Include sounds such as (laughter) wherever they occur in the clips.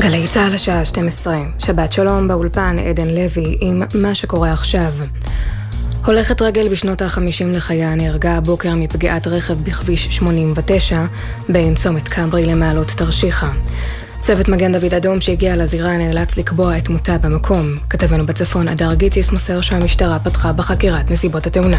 גלי צה"ל השעה 12, שבת שלום באולפן עדן לוי עם מה שקורה עכשיו. הולכת רגל בשנות ה-50 לחייה נהרגה הבוקר מפגיעת רכב בכביש 89 בין צומת כברי למעלות תרשיחא. צוות מגן דוד אדום שהגיע לזירה נאלץ לקבוע את מותה במקום. כתבנו בצפון, הדר גיציס מוסר שהמשטרה פתחה בחקירת נסיבות התאונה.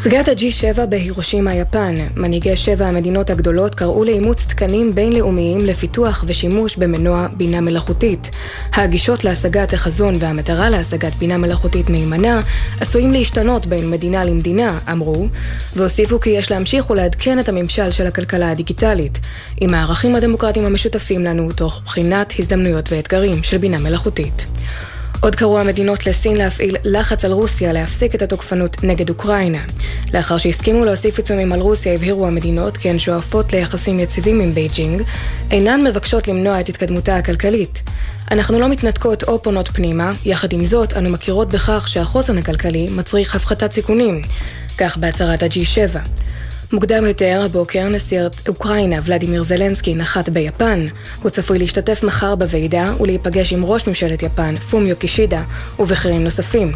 פסגת ה-G7 בהירושימה, יפן, מנהיגי שבע המדינות הגדולות קראו לאימוץ תקנים בינלאומיים לפיתוח ושימוש במנוע בינה מלאכותית. הגישות להשגת החזון והמטרה להשגת בינה מלאכותית מהימנה עשויים להשתנות בין מדינה למדינה, אמרו, והוסיפו כי יש להמשיך ולעדכן את הממשל של הכלכלה הדיגיטלית, עם הערכים הדמוקרטיים המשותפים לנו תוך בחינת הזדמנויות ואתגרים של בינה מלאכותית. עוד קראו המדינות לסין להפעיל לחץ על רוסיה להפסיק את התוקפנות נגד אוקראינה. לאחר שהסכימו להוסיף עיצומים על רוסיה, הבהירו המדינות כי הן שואפות ליחסים יציבים עם בייג'ינג, אינן מבקשות למנוע את התקדמותה הכלכלית. אנחנו לא מתנתקות או פונות פנימה, יחד עם זאת, אנו מכירות בכך שהחוסן הכלכלי מצריך הפחתת סיכונים. כך בהצהרת ה-G7. מוקדם יותר, הבוקר, נשיא אוקראינה ולדימיר זלנסקי נחת ביפן. הוא צפוי להשתתף מחר בוועידה ולהיפגש עם ראש ממשלת יפן, פומיו קישידה, ובכירים נוספים.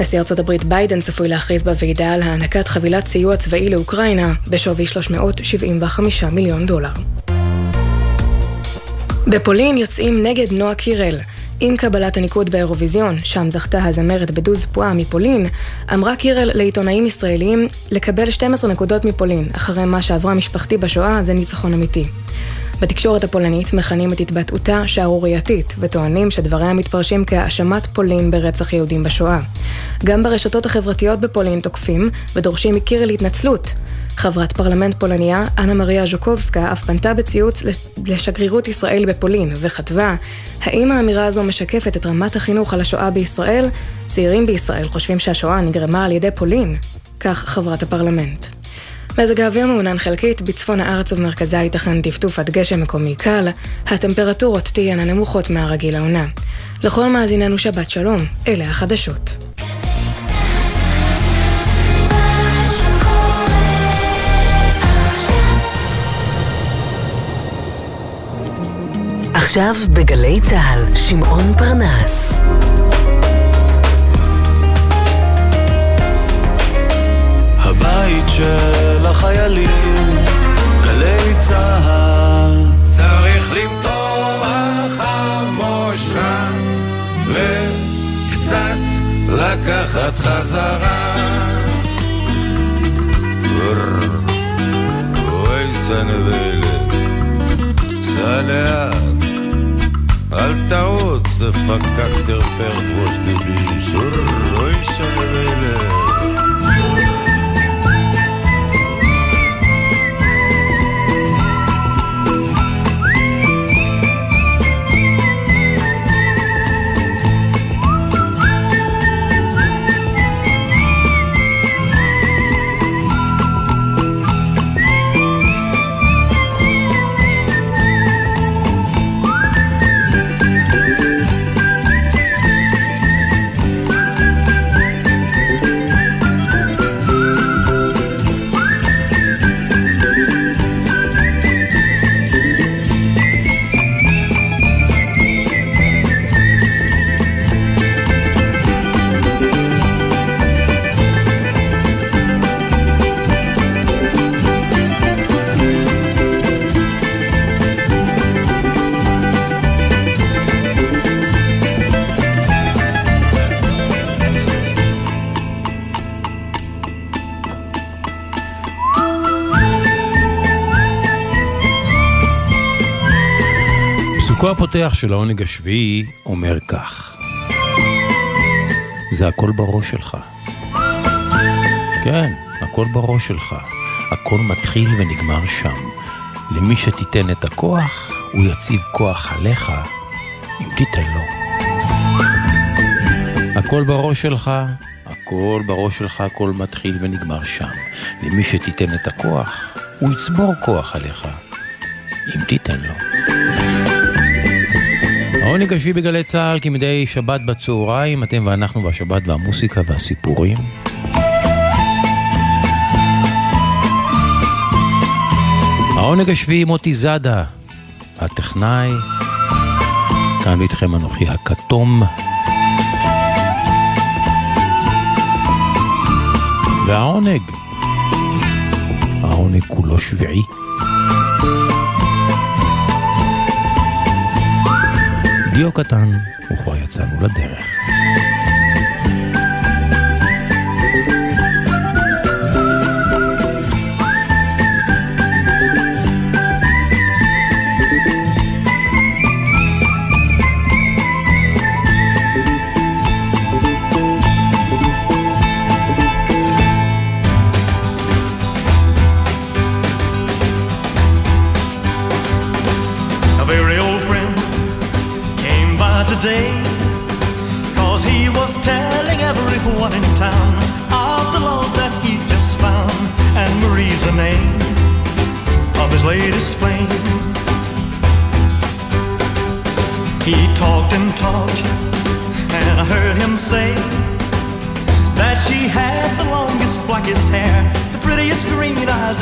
נשיא ארצות הברית ביידן צפוי להכריז בוועידה על הענקת חבילת סיוע צבאי לאוקראינה בשווי 375 מיליון דולר. בפולין יוצאים נגד נועה קירל. עם קבלת הניקוד באירוויזיון, שם זכתה הזמרת בדוז פועה מפולין, אמרה קירל לעיתונאים ישראלים לקבל 12 נקודות מפולין, אחרי מה שעברה משפחתי בשואה זה ניצחון אמיתי. בתקשורת הפולנית מכנים את התבטאותה שערורייתית, וטוענים שדבריה מתפרשים כהאשמת פולין ברצח יהודים בשואה. גם ברשתות החברתיות בפולין תוקפים ודורשים מקירל התנצלות. חברת פרלמנט פולניה, אנה מריה ז'וקובסקה, אף פנתה בציוץ לשגרירות ישראל בפולין, וכתבה, האם האמירה הזו משקפת את רמת החינוך על השואה בישראל? צעירים בישראל חושבים שהשואה נגרמה על ידי פולין. כך חברת הפרלמנט. מזג האוויר מעונן חלקית, בצפון הארץ ובמרכזה ייתכן טפטוף עד גשם מקומי קל, הטמפרטורות תהיינה נמוכות מהרגיל העונה. לכל מאזיננו שבת שלום, אלה החדשות. עכשיו בגלי צה"ל, שמעון פרנס. הבית של החיילים, גלי צה"ל. צריך למתוח המושכה וקצת לקחת חזרה. אוי סנבלת, לאט אל תעוץ, דפקקטר פרטווש דביש, אוי סנבלת פסוקו הפותח של העונג השביעי אומר כך: זה הכל בראש שלך. כן, הכל בראש שלך. הכל מתחיל ונגמר שם. למי שתיתן את הכוח, הוא יציב כוח עליך, אם תיתן לו. הכל בראש שלך, הכל בראש שלך, הכל מתחיל ונגמר שם. למי שתיתן את הכוח, הוא יצבור כוח עליך, אם תיתן לו. העונג השביעי בגלי צה"ל כמדי שבת בצהריים, אתם ואנחנו והשבת והמוסיקה והסיפורים. העונג השביעי מוטי זאדה, הטכנאי, כאן איתכם אנוכי הכתום. והעונג, העונג כולו שביעי. דיו קטן, וכבר יצאנו לדרך.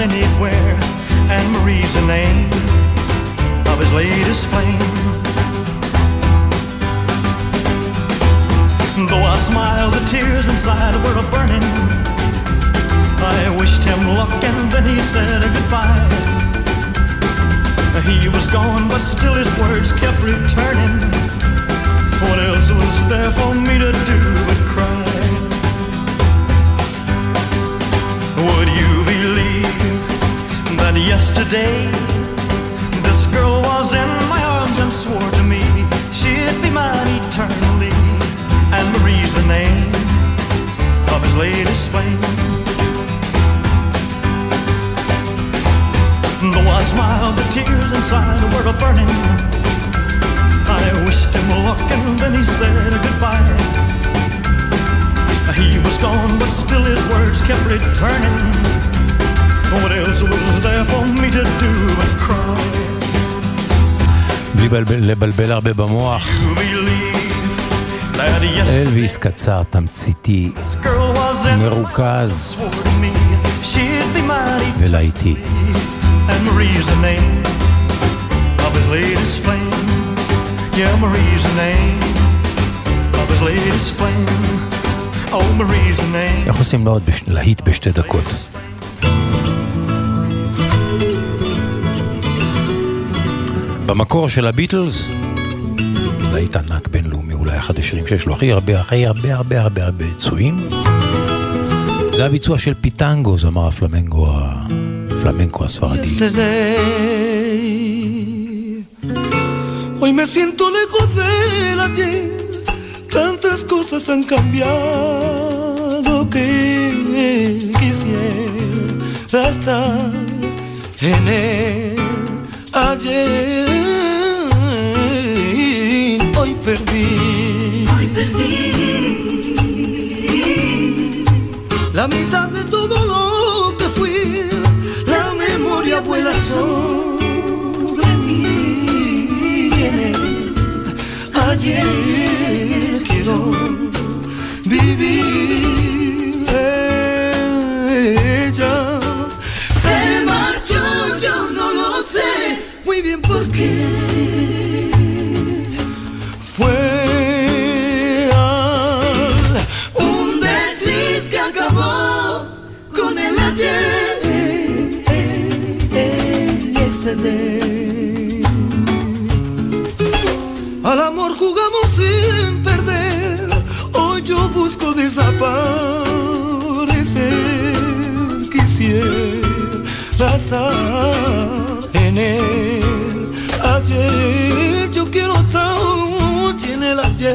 anywhere, and Marie's the name of his latest flame. Though I smiled, the tears inside were a burning. I wished him luck, and then he said goodbye. He was gone, but still his words kept returning. What else was there for me to do but cry? Would you believe? yesterday. This girl was in my arms and swore to me she'd be mine eternally. And Marie's the name of his latest flame. Though I smiled, the tears inside were a burning. I wished him luck and then he said goodbye. He was gone, but still his words kept returning. לבלבל הרבה במוח. אלוויס קצר, תמציתי, מרוכז ולהיטי. איך עושים לו עוד להיט בשתי דקות? במקור של הביטלס, להיט ענק בינלאומי, אולי אחד השירים שיש לו הכי הרבה, הכי הרבה הרבה הרבה הרבה ביצועים. זה הביצוע של פיטנגו, זמר הפלמנגו, הפלמנקו הספרדי. Hoy me siento lejos del ayer, tantas cosas han cambiado que quisiera estar en el ayer. perdí. Hoy perdí. La mitad de todo lo que fui, la memoria vuela sobre mí. Ayer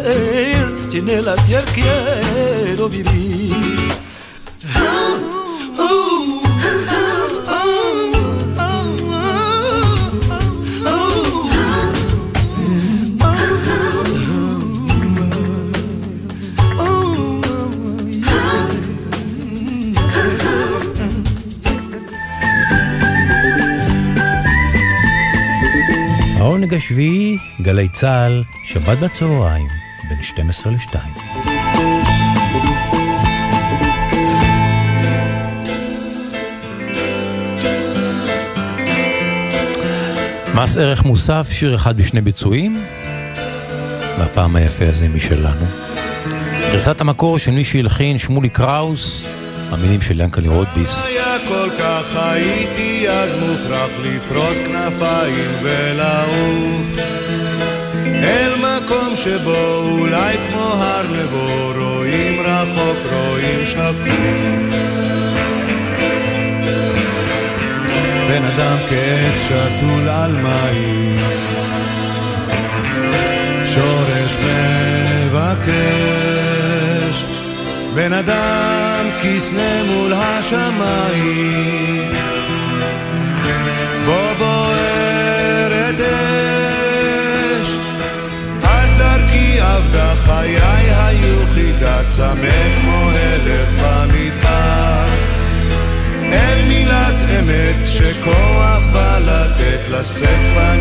ir, sin el ayer quiero vivir. העונג השביעי, גלי צה"ל, שבת בצהריים. 12 ל-2. מס ערך מוסף, שיר אחד בשני ביצועים, והפעם היפה הזה משלנו. גרסת המקור של מי שהלחין שמולי קראוס, המילים של ינקלה רוטביס. כל כך הייתי אז מוכרח לפרוס כנפיים ולעוף אל מקום שבו אולי כמו הר נבו רואים רחוק רואים שקוף בן אדם כעץ שתול על מים שורש מבקש. בן אדם כסנה מול השמיים בו בוערת עבדה חיי היו חידה צמא כמו הלך במדבר. אל מילת אמת שכוח בא לתת לשאת פנים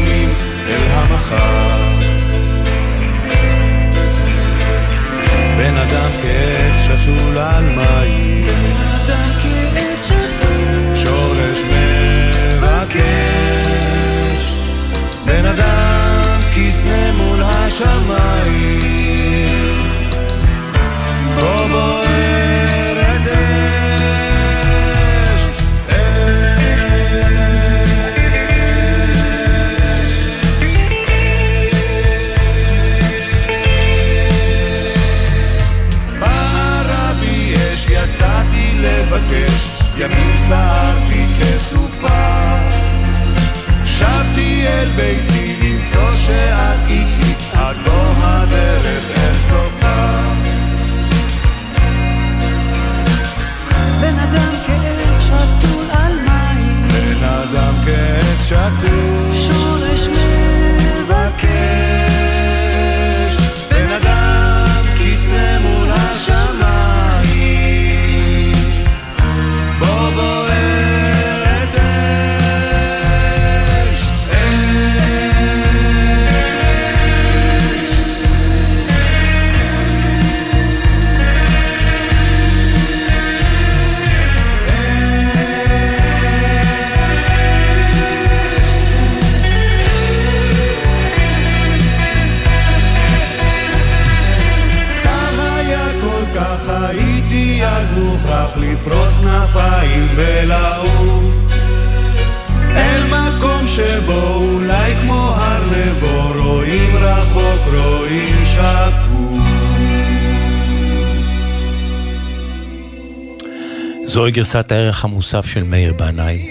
גרסת הערך המוסף של מאיר בנאי.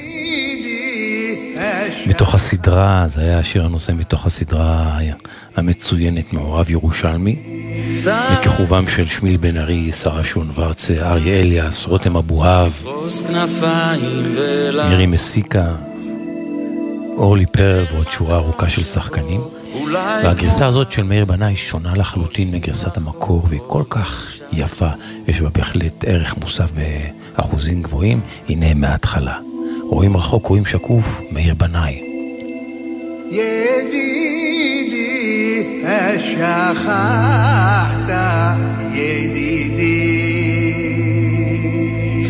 מתוך הסדרה, זה היה השיר הנושא מתוך הסדרה המצוינת מעורב ירושלמי. מכיכובם של שמיל בן ארי, שרה שון ורצה, אריה אליאס, רותם אבוהב, מירי מסיקה, אורלי פרל ועוד שורה ארוכה של שחקנים. והגרסה הזאת של מאיר בנאי שונה לחלוטין מגרסת המקור והיא כל כך יפה, יש בה בהחלט ערך מוסף באחוזים גבוהים, הנה מההתחלה. רואים רחוק, רואים שקוף, מאיר בנאי. ידידי, שכחת, ידידי.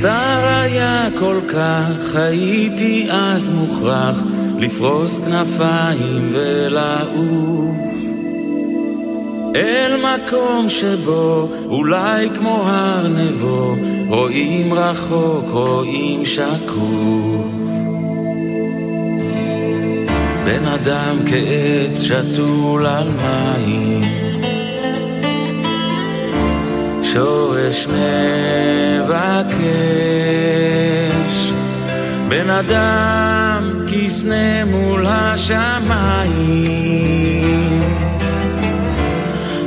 צר היה כל כך, הייתי אז מוכרח לפרוס כנפיים ולעוף אל מקום שבו אולי כמו הר נבו רואים רחוק, רואים שקוף. בן אדם כעץ שתול על מים שורש מבקש. בן אדם כסנה מול השמיים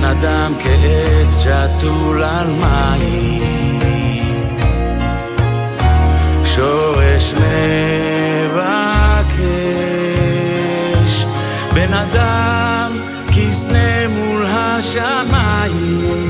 בן אדם כעץ שתול על מים. שורש מבקש בן אדם כסנה מול השמיים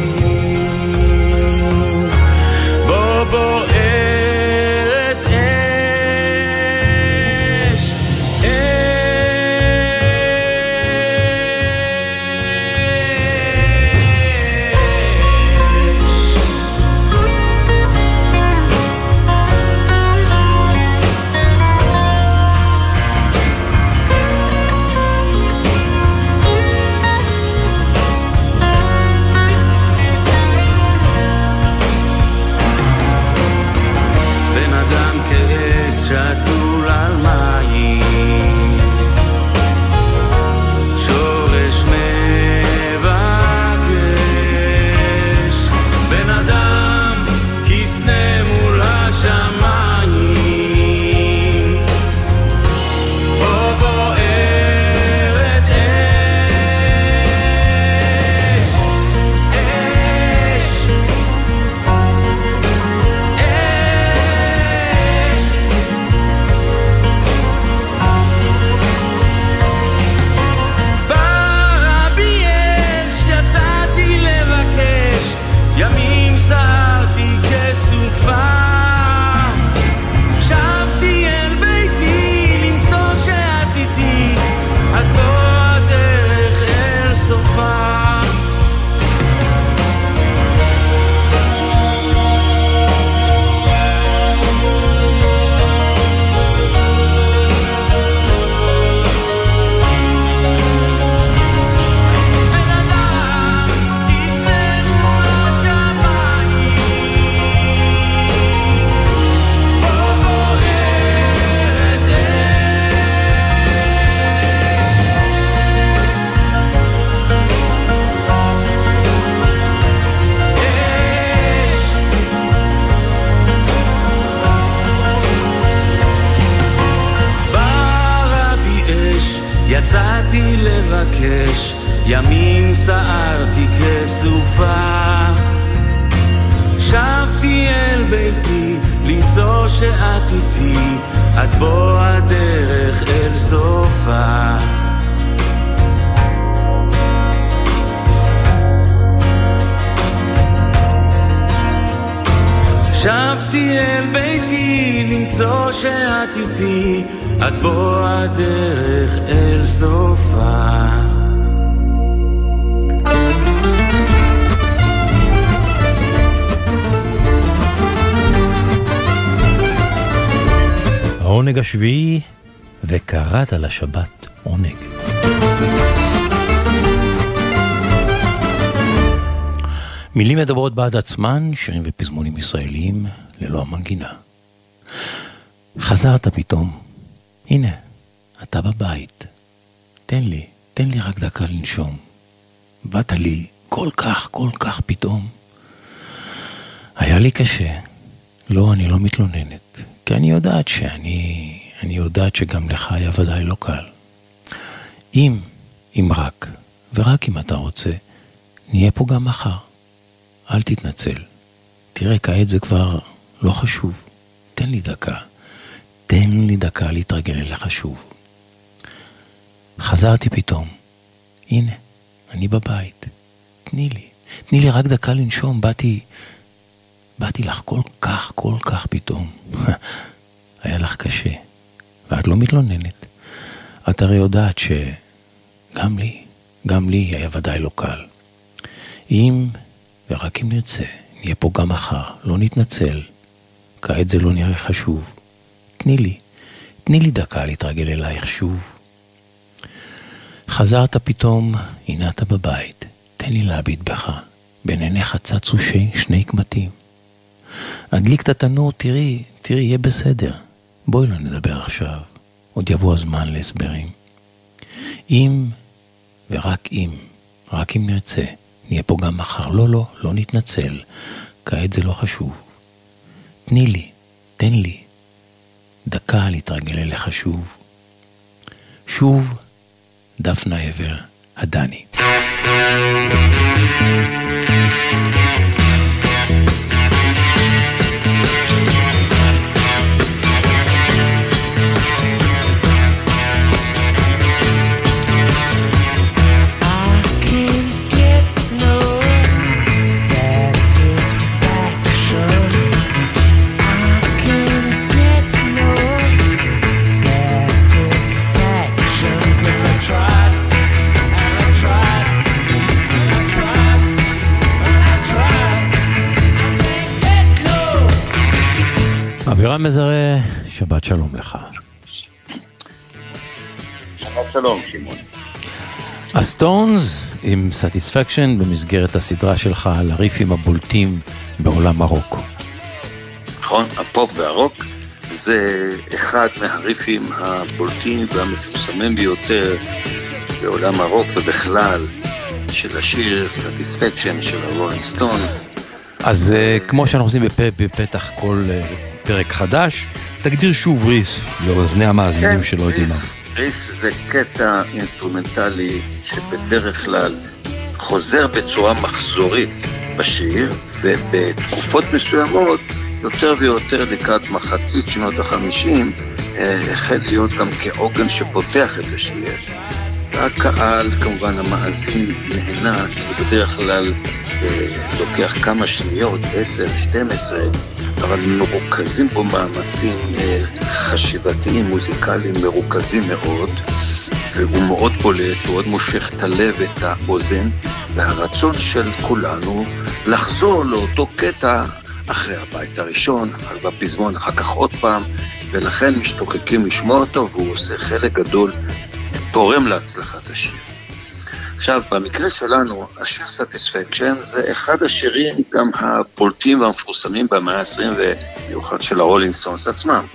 ימים סערתי כסופה. שבתי אל ביתי למצוא שאת איתי עד בוא הדרך אל סופה. שבתי אל ביתי למצוא שאת איתי עד בוא הדרך אל סופה. השביעי, וקראת לשבת עונג. מילים מדברות בעד עצמן, שירים ופזמונים ישראליים ללא המנגינה. חזרת פתאום, הנה, אתה בבית. תן לי, תן לי רק דקה לנשום. באת לי כל כך, כל כך פתאום. היה לי קשה. לא, אני לא מתלוננת. כי אני יודעת שאני, אני יודעת שגם לך היה ודאי לא קל. אם, אם רק, ורק אם אתה רוצה, נהיה פה גם מחר. אל תתנצל. תראה, כעת זה כבר לא חשוב. תן לי דקה. תן לי דקה להתרגל אליך שוב. חזרתי פתאום. הנה, אני בבית. תני לי. תני לי רק דקה לנשום. באתי, באתי לך כל כך, כל כך פתאום. (laughs) היה לך קשה, ואת לא מתלוננת. את הרי יודעת שגם לי, גם לי היה ודאי לא קל. אם, ורק אם נרצה, נהיה פה גם מחר, לא נתנצל. כעת זה לא נראה חשוב. תני לי, תני לי דקה להתרגל אלייך שוב. חזרת פתאום, הנה אתה בבית, תן לי להביט בך. בין עיניך צצו שני קמטים. הדליק את התנור, תראי, תראי, יהיה בסדר. בואי לא נדבר עכשיו, עוד יבוא הזמן להסברים. אם, ורק אם, רק אם נרצה, נהיה פה גם מחר. לא, לא, לא נתנצל, כעת זה לא חשוב. תני לי, תן לי, דקה להתרגל אליך שוב. שוב, דפנה עבר, הדני. thank you אבירם מזרה, שבת שלום לך. שבת שלום, שמעון. הסטונס עם Satisfaction במסגרת הסדרה שלך על הריפים הבולטים בעולם הרוק. נכון, הפופ והרוק זה אחד מהריפים הבולטים והמפורסמים ביותר בעולם הרוק ובכלל של השיר Satisfaction של הרולינג סטונס. אז uh, כמו שאנחנו עושים בפ... בפתח כל uh, פרק חדש, תגדיר שוב ריף לאוזני המאזינים כן, שלא יודעים מה. ריף זה קטע אינסטרומנטלי שבדרך כלל חוזר בצורה מחזורית בשיר, ובתקופות מסוימות, יותר ויותר לקראת מחצית שנות החמישים, אה, החל להיות גם כעוגן שפותח את השיר. והקהל, כמובן המאזין, נהנה, כי בדרך כלל אה, לוקח כמה שניות, עשר, שתים עשרה, אבל מרוכזים בו מאמצים אה, חשיבתיים, מוזיקליים מרוכזים מאוד, והוא מאוד בולט, מאוד מושך את הלב ואת האוזן, והרצון של כולנו לחזור לאותו קטע אחרי הבית הראשון, אחר בפזמון, אחר כך עוד פעם, ולכן משתוקקים לשמוע אותו, והוא עושה חלק גדול, תורם להצלחת השיר. עכשיו, במקרה שלנו, השיר Satisfaction זה אחד השירים גם הבולטים והמפורסמים במאה ה-20 ובמיוחד של הרולינג סטונס עצמם.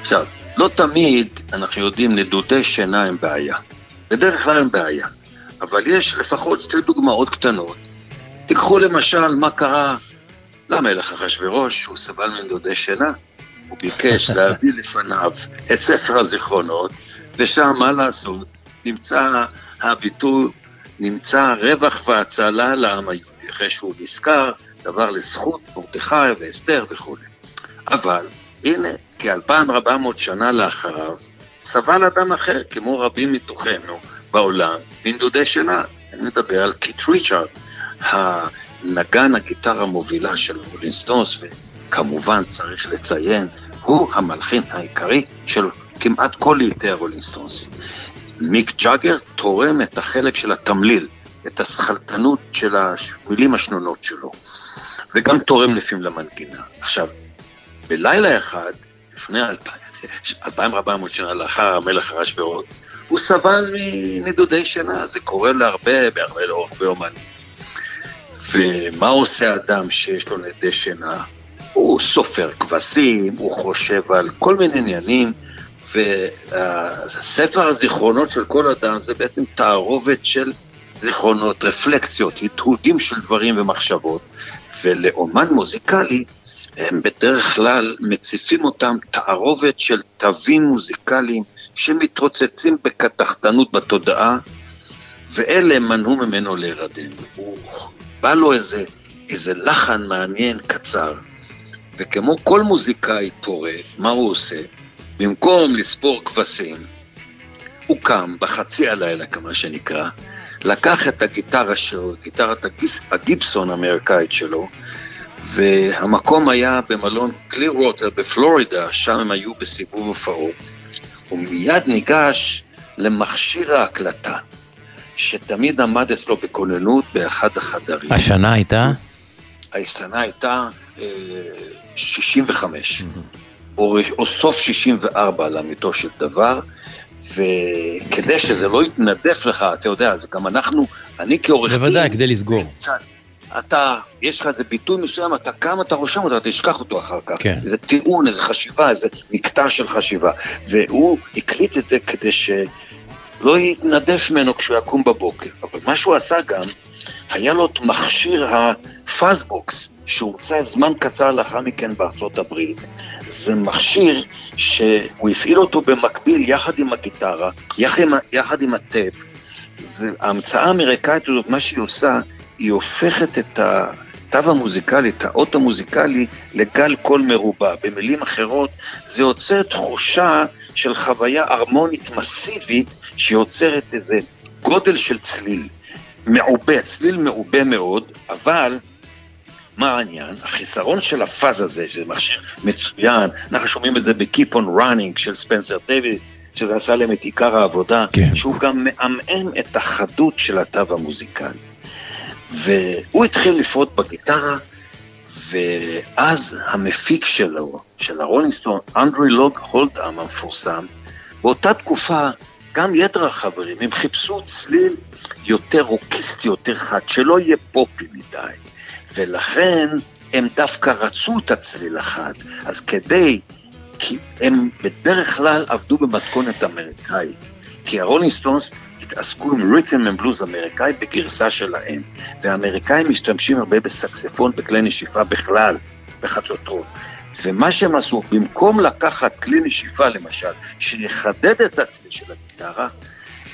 עכשיו, לא תמיד אנחנו יודעים נדודי שינה הם בעיה. בדרך כלל הם בעיה. אבל יש לפחות שתי דוגמאות קטנות. תיקחו למשל מה קרה למלך אחשוורוש, שהוא סבל מנדודי שינה. הוא ביקש להביא לפניו את ספר הזיכרונות, ושם, מה לעשות, נמצא הביטוי, נמצא רווח והצלה לעם היהודי, אחרי שהוא נזכר, דבר לזכות מרדכי ואסתר וכולי. אבל, הנה, כ-2400 שנה לאחריו, סבל אדם אחר, כמו רבים מתוכנו בעולם, בנדודי שינה. אני מדבר על קיט ריצ'ארד, הנגן הגיטרה המובילה של רולינג סטונס, וכמובן צריך לציין, הוא המלחין העיקרי של כמעט כל ליטי הרולין סטונס. מיק ג'אגר תורם את החלק של התמליל, את השכלתנות של המילים השנונות שלו, וגם תורם לפעמים למנגינה. עכשיו, בלילה אחד, לפני 2,400 שנה לאחר המלך הרשברות, הוא סבל מנדודי שינה, זה קורה להרבה, בהרבה להרבה אומנים. ומה עושה אדם שיש לו נדי שינה? הוא סופר כבשים, הוא חושב על כל מיני עניינים, וספר הזיכרונות של כל אדם זה בעצם תערובת של זיכרונות, רפלקציות, הדהודים של דברים ומחשבות, ולאומן מוזיקלי הם בדרך כלל מציפים אותם תערובת של תווים מוזיקליים שמתרוצצים בקדחתנות בתודעה, ואלה מנעו ממנו להירדם. הוא בא לו איזה, איזה לחן מעניין קצר, וכמו כל מוזיקאי תורה, מה הוא עושה? במקום לספור כבשים, הוא קם בחצי הלילה, כמה שנקרא, לקח את הגיטרה שלו, גיטרת הגיס, הגיבסון האמריקאית שלו, והמקום היה במלון קליר ווטר בפלורידה, שם הם היו בסיבוב הופעות. הוא מיד ניגש למכשיר ההקלטה, שתמיד עמד אצלו בכוננות באחד החדרים. השנה הייתה? השנה הייתה אה, 65. Mm-hmm. או, או סוף 64 לאמיתו של דבר, וכדי שזה לא יתנדף לך, אתה יודע, אז גם אנחנו, אני כעורך דין... בוודאי, כדי לסגור. אתה, יש לך איזה ביטוי מסוים, אתה קם, אתה רושם אותו, אתה תשכח אותו אחר כך. כן. איזה טיעון, איזה חשיבה, איזה מקטע של חשיבה. והוא הקליט את זה כדי שלא יתנדף ממנו כשהוא יקום בבוקר. אבל מה שהוא עשה גם, היה לו את מכשיר ה fuzz box, שהוצא זמן קצר לאחר מכן בארצות הברית. זה מכשיר שהוא הפעיל אותו במקביל יחד עם הגיטרה, יחד עם, יחד עם הטייפ. זה, ההמצאה האמריקאית הזאת, מה שהיא עושה, היא הופכת את התו המוזיקלי, את האות המוזיקלי, לגל קול מרובע. במילים אחרות, זה יוצר תחושה של חוויה הרמונית מסיבית, שיוצרת איזה גודל של צליל. מעובה, צליל מעובה מאוד, אבל מה העניין? החיסרון של הפאז הזה, שזה מכשיר מצוין, אנחנו שומעים את זה ב-Keep on Running של ספנסר דייוויס, שזה עשה להם את עיקר העבודה, כן. שהוא גם מעמעם את החדות של התו המוזיקלי. והוא התחיל לפרוט בגיטרה, ואז המפיק שלו, של הרולינג סטון, אנדרי לוג הולדאם המפורסם, באותה תקופה גם יתר החברים, הם חיפשו צליל יותר רוקיסטי, יותר חד, שלא יהיה פופי מדי. ולכן הם דווקא רצו את הצליל החד. אז כדי, כי הם בדרך כלל עבדו במתכונת אמריקאית. כי הרולינג סטונס התעסקו עם rhythm and blues אמריקאי בגרסה שלהם. והאמריקאים משתמשים הרבה בסקספון, בכלי נשיפה בכלל, בחצוצרות. ומה שהם עשו, במקום לקחת כלי נשיפה למשל, שיחדד את הצליל של הגיטרה,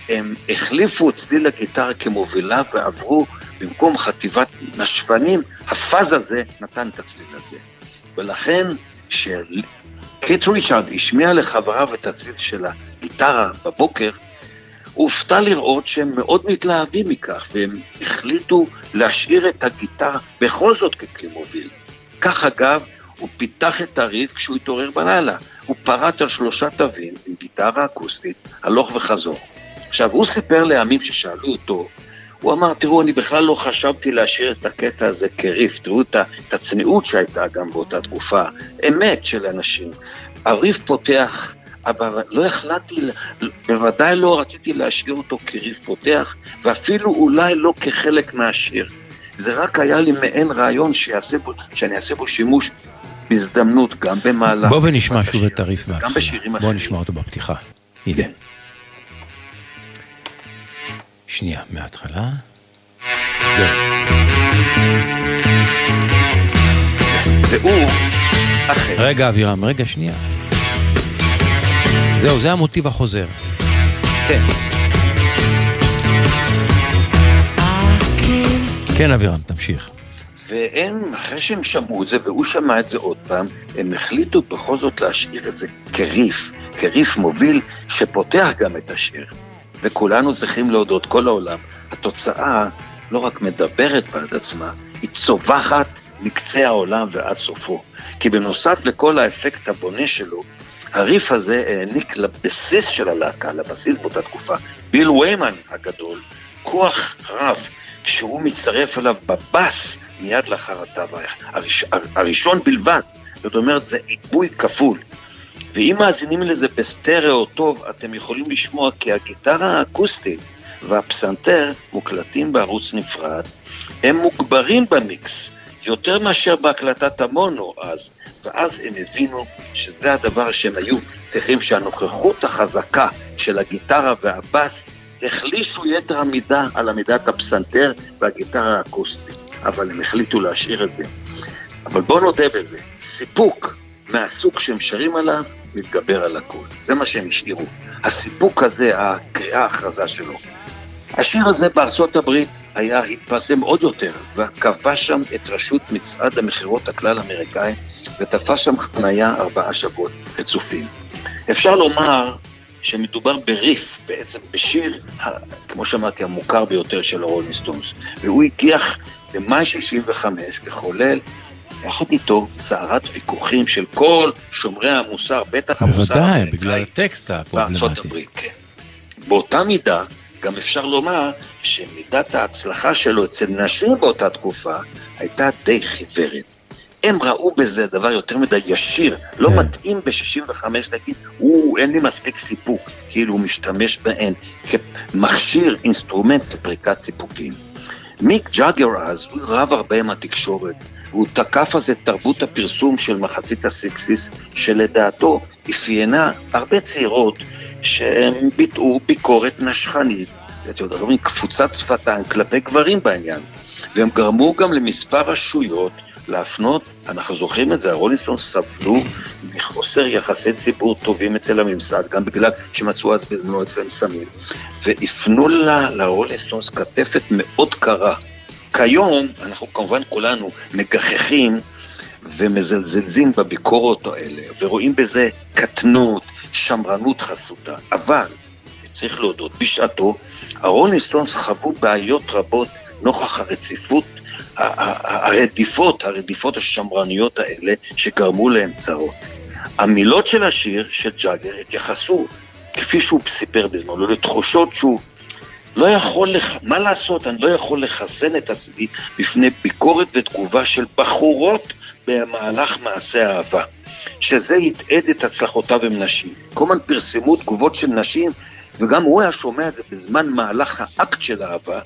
הם החליפו את צליל הגיטרה כמובילה ועברו, במקום חטיבת נשפנים, ה fuzz הזה נתן את הצליל הזה. ולכן, כשקיט ריצ'ארד השמיע לחבריו את הצליל של הגיטרה בבוקר, הוא הופתע לראות שהם מאוד מתלהבים מכך, והם החליטו להשאיר את הגיטרה בכל זאת ככלי מוביל. כך אגב, הוא פיתח את הריף כשהוא התעורר בלילה. הוא פרט על שלושה תווים עם גיטרה אקוסטית, הלוך וחזור. עכשיו, הוא סיפר לעמים ששאלו אותו, הוא אמר, תראו, אני בכלל לא חשבתי להשאיר את הקטע הזה כריף, תראו את, הצניעות שהייתה גם באותה תקופה, אמת של אנשים. הריף פותח, אבל לא החלטתי, בוודאי לא רציתי להשאיר אותו כריף פותח, ואפילו אולי לא כחלק מהשיר. זה רק היה לי מעין רעיון בו, שאני אעשה בו שימוש בהזדמנות, גם במהלך... בוא ונשמע שוב את הריף בהתחלה. גם בשירים אחרים. בוא נשמע אותו בפתיחה. הנה. שנייה, מההתחלה. זהו. והוא אחר. רגע, אבירם, רגע, שנייה. זהו, זה המוטיב החוזר. כן. כן, אבירם, תמשיך. והם, אחרי שהם שמעו את זה, והוא שמע את זה עוד פעם, הם החליטו בכל זאת להשאיר את זה כריף, כריף מוביל שפותח גם את השיר. וכולנו צריכים להודות, כל העולם, התוצאה לא רק מדברת בעד עצמה, היא צווחת מקצה העולם ועד סופו. כי בנוסף לכל האפקט הבונה שלו, הריף הזה העניק לבסיס של הלהקה, לבסיס באותה תקופה, ביל ויימן הגדול, כוח רב, כשהוא מצטרף אליו בבאס מיד לאחר התו הראש, הראשון בלבד. זאת אומרת, זה עיבוי כפול. ואם מאזינים לזה בסטריאו טוב, אתם יכולים לשמוע כי הגיטרה האקוסטית והפסנתר מוקלטים בערוץ נפרד, הם מוגברים במיקס, יותר מאשר בהקלטת המונו אז, ואז הם הבינו שזה הדבר שהם היו צריכים שהנוכחות החזקה של הגיטרה והבאס החלישו יתר עמידה על עמידת הפסנתר והגיטרה האקוסטית, אבל הם החליטו להשאיר את זה. אבל בואו נודה בזה, סיפוק מהסוג שהם שרים עליו מתגבר על הכול. זה מה שהם השאירו. הסיפוק הזה, הקריאה, ההכרזה שלו. השיר הזה בארצות הברית היה, התפרסם עוד יותר, וכבש שם את ראשות מצעד המכירות הכלל אמריקאי, ותפס שם חניה ארבעה שבועות רצופים. אפשר לומר שמדובר בריף, בעצם בשיר, כמו שאמרתי, המוכר ביותר של הרולינג סטונס, והוא הגיח במאי 65 וחולל יחד איתו סערת ויכוחים של כל שומרי המוסר, בטח המוסר בוודאי, בגלל הטקסט הפרובלמטי. כן. באותה מידה, גם אפשר לומר שמידת ההצלחה שלו אצל נשים באותה תקופה הייתה די חיוורת. הם ראו בזה דבר יותר מדי ישיר, לא כן. מתאים ב-65 להגיד, הוא, אין לי מספיק סיפוק, כאילו הוא משתמש בהן כמכשיר, instrument לפריקת סיפוקים. מיק ג'אגר אז, הוא רב הרבה עם התקשורת, הוא תקף אז את תרבות הפרסום של מחצית הסקסיס, שלדעתו אפיינה הרבה צעירות שהם ביטאו ביקורת נשכנית, אתם יודעים, קפוצת שפתיים כלפי גברים בעניין, והם גרמו גם למספר רשויות להפנות, אנחנו זוכרים את זה, הרולינסטון סבלו מחוסר יחסי ציבור טובים אצל הממסד, גם בגלל שמצאו אז בזמנו אצלם סמים, והפנו לרולינסטונס כתפת מאוד קרה. כיום, אנחנו כמובן כולנו מגחכים ומזלזלים בביקורות האלה, ורואים בזה קטנות, שמרנות חסותה, אבל, צריך להודות, בשעתו, הרולינסטונס חוו בעיות רבות נוכח הרציפות הרדיפות, הרדיפות השמרניות האלה שגרמו להם צרות. המילות של השיר של ג'אגר התייחסו, כפי שהוא סיפר בזמנו, לתחושות שהוא לא יכול, לח... מה לעשות, אני לא יכול לחסן את עצמי בפני ביקורת ותגובה של בחורות במהלך מעשה אהבה. שזה יתעד את הצלחותיו עם נשים. כל הזמן פרסמו תגובות של נשים, וגם הוא היה שומע את זה בזמן מהלך האקט של אהבה,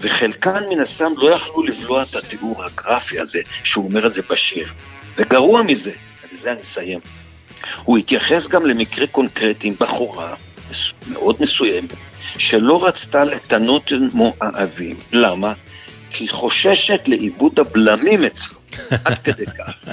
וחלקן מן הסתם לא יכלו לבלוע את התיאור הגרפי הזה, שהוא אומר את זה בשיר. וגרוע מזה, ובזה אני אסיים, הוא התייחס גם למקרה קונקרטי עם בחורה מאוד מסוימת, שלא רצתה לתנות מואבים. למה? כי היא חוששת לאיבוד הבלמים אצלו, (laughs) עד כדי כך.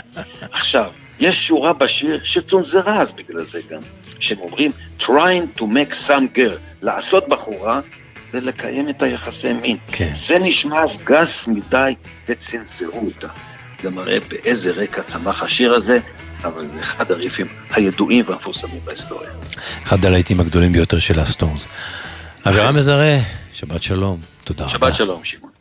עכשיו, יש שורה בשיר שצונזרה אז בגלל זה גם, שהם אומרים trying to make some girl, לעשות בחורה זה לקיים את היחסי מין. כן. זה נשמע אז גס מדי וצנזרו אותה. זה מראה באיזה רקע צמח השיר הזה, אבל זה אחד הריפים הידועים והמפורסמים בהיסטוריה. אחד הלהיטים הגדולים ביותר של הסטונס. אבירם מזרה, שבת שלום, תודה רבה. שבת שלום, שמעון.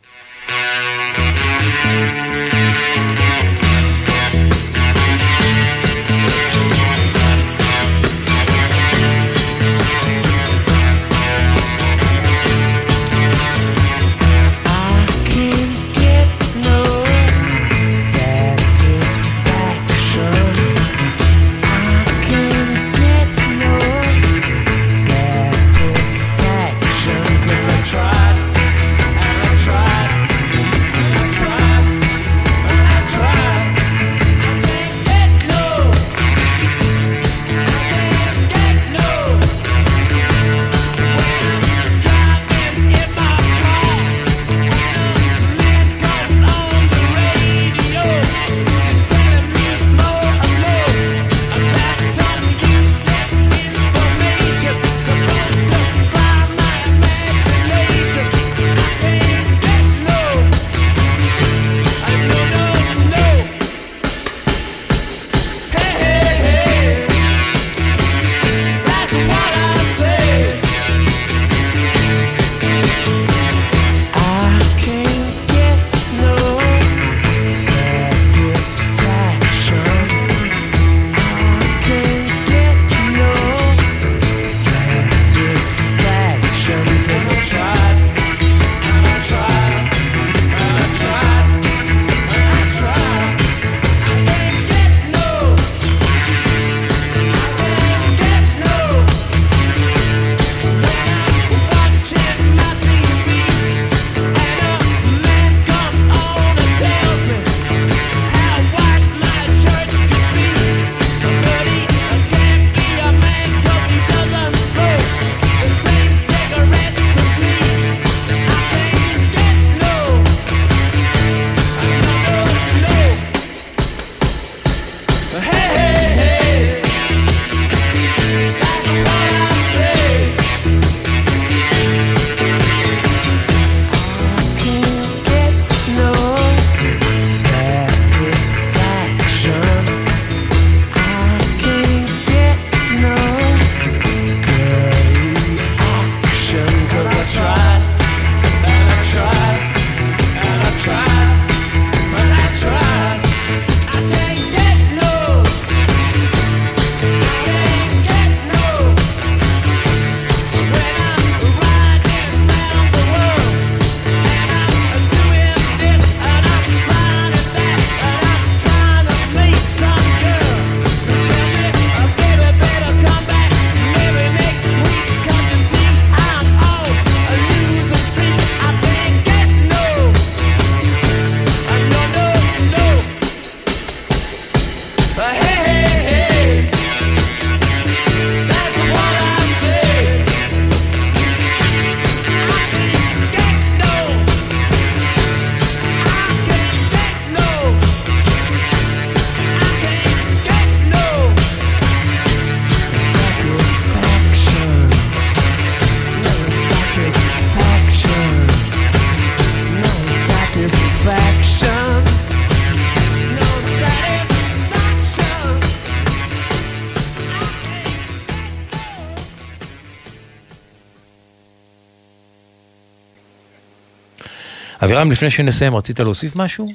אבירם, לפני שנסיים, רצית להוסיף משהו?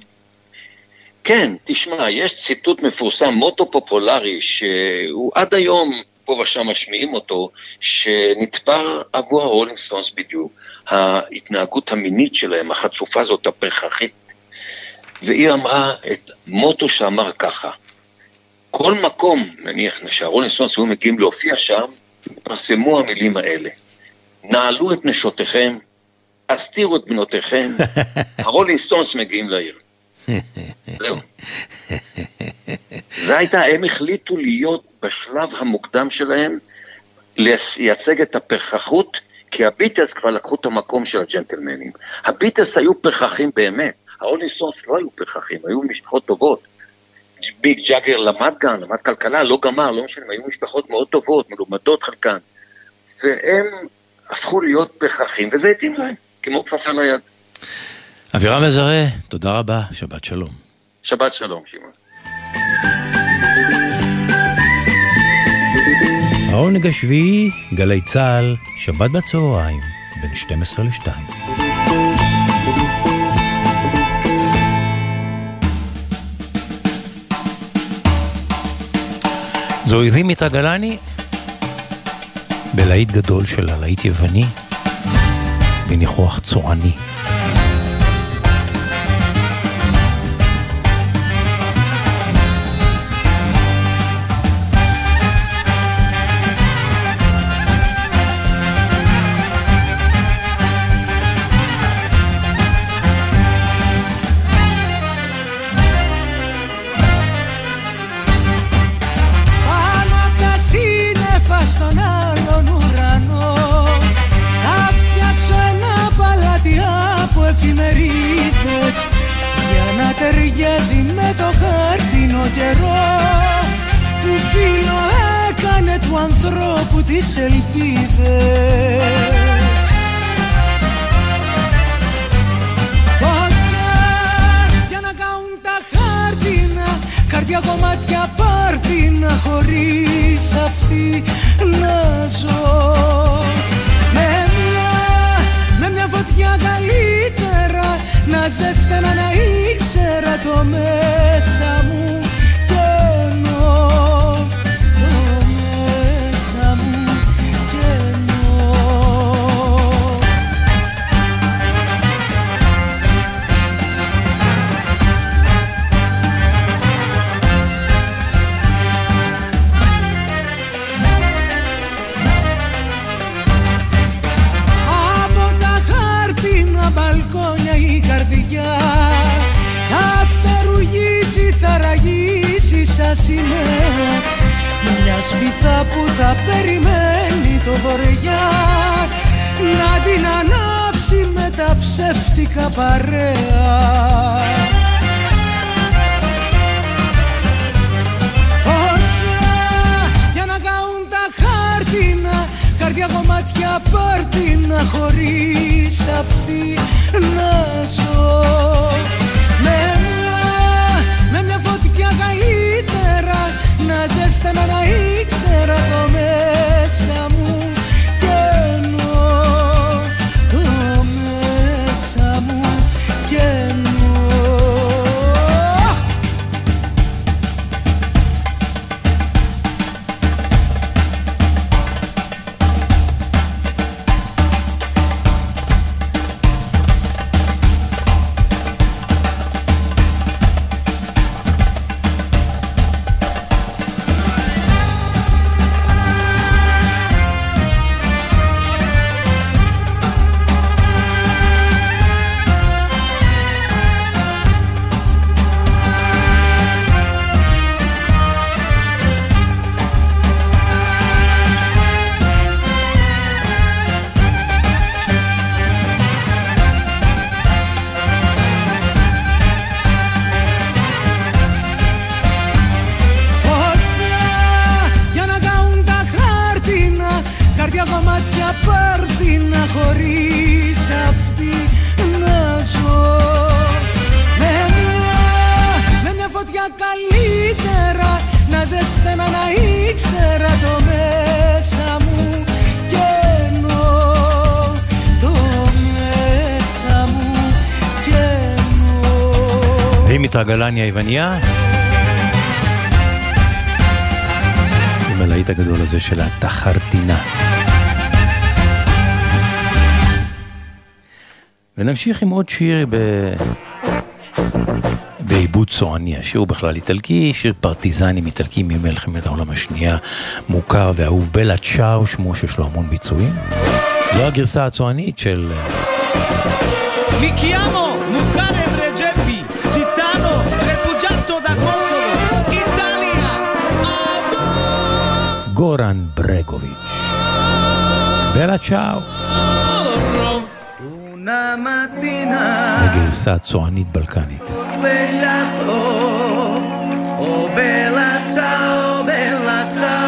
כן, תשמע, יש ציטוט מפורסם, מוטו פופולרי, שהוא עד היום פה ושם משמיעים אותו, שנתפר עבור הרולינג סטונס בדיוק, ההתנהגות המינית שלהם, החצופה הזאת, הפרחחית. והיא אמרה את מוטו שאמר ככה, כל מקום, נניח שהרולינג סטונס היו מגיעים להופיע שם, פרסמו המילים האלה. נעלו את נשותיכם, הסתירו את בנותיכם, (laughs) הרולינג סטונס מגיעים לעיר. זהו. זה הייתה, הם החליטו להיות בשלב המוקדם שלהם, לייצג את הפרחחות, כי הביטלס כבר לקחו את המקום של הג'נטלמנים. הביטלס היו פרחחים באמת, הרולינג סטונס לא היו פרחחים, היו משפחות טובות. מיק ג'אגר למד כאן, למד כלכלה, לא גמר, לא משנה, היו משפחות מאוד טובות, מלומדות חלקן. והם הפכו להיות פרחחים, וזה התאים להם, כמו כפפה ליד. אבירם מזרה, תודה רבה, שבת שלום. שבת שלום, שמעון. העונג השביעי, גלי צה"ל, שבת בצהריים, בין 12 ל-2. זוהי דימיטרה גלני, בלהיט גדול שלה, להיט יווני, בניחוח צועני. Ταιριάζει με το χάρτινο καιρό. Που φίλο έκανε του ανθρώπου τις ελπίδες. Για να κάνουν τα χάρτινα καρδιά κομμάτια πάρτινα χωρίς αυτή να ζω. Με μια, με μια φωτιά καλύτερα να ζέστανα να ήξερα το μέσα μου θα περιμένει το βορειά να την ανάψει με τα ψεύτικα παρέα. Φωτιά για να κάνουν τα χάρτινα Καρδιά κομμάτια πάρτινα χωρίς αυτή να ζω. Με μια, με μια φωτιά καλύτερα να ζέστανα να ήξερα μέρα από μέσα μου. גלני היווניה, עם הלהיט הגדול הזה של התחרטינה. ונמשיך עם עוד שיר ב... בעיבוד צועני, השיר הוא בכלל איטלקי, שיר פרטיזנים איטלקי ממלחמת העולם השנייה, מוכר ואהוב בלה צ'או, שמו שיש לו המון ביצועים. זו הגרסה הצוענית של... Mi Goran Bregovic. Bella ciao! Una mattina Perché il sazzo Anit Balcanit. Ho svegliato, oh bella ciao, bella ciao.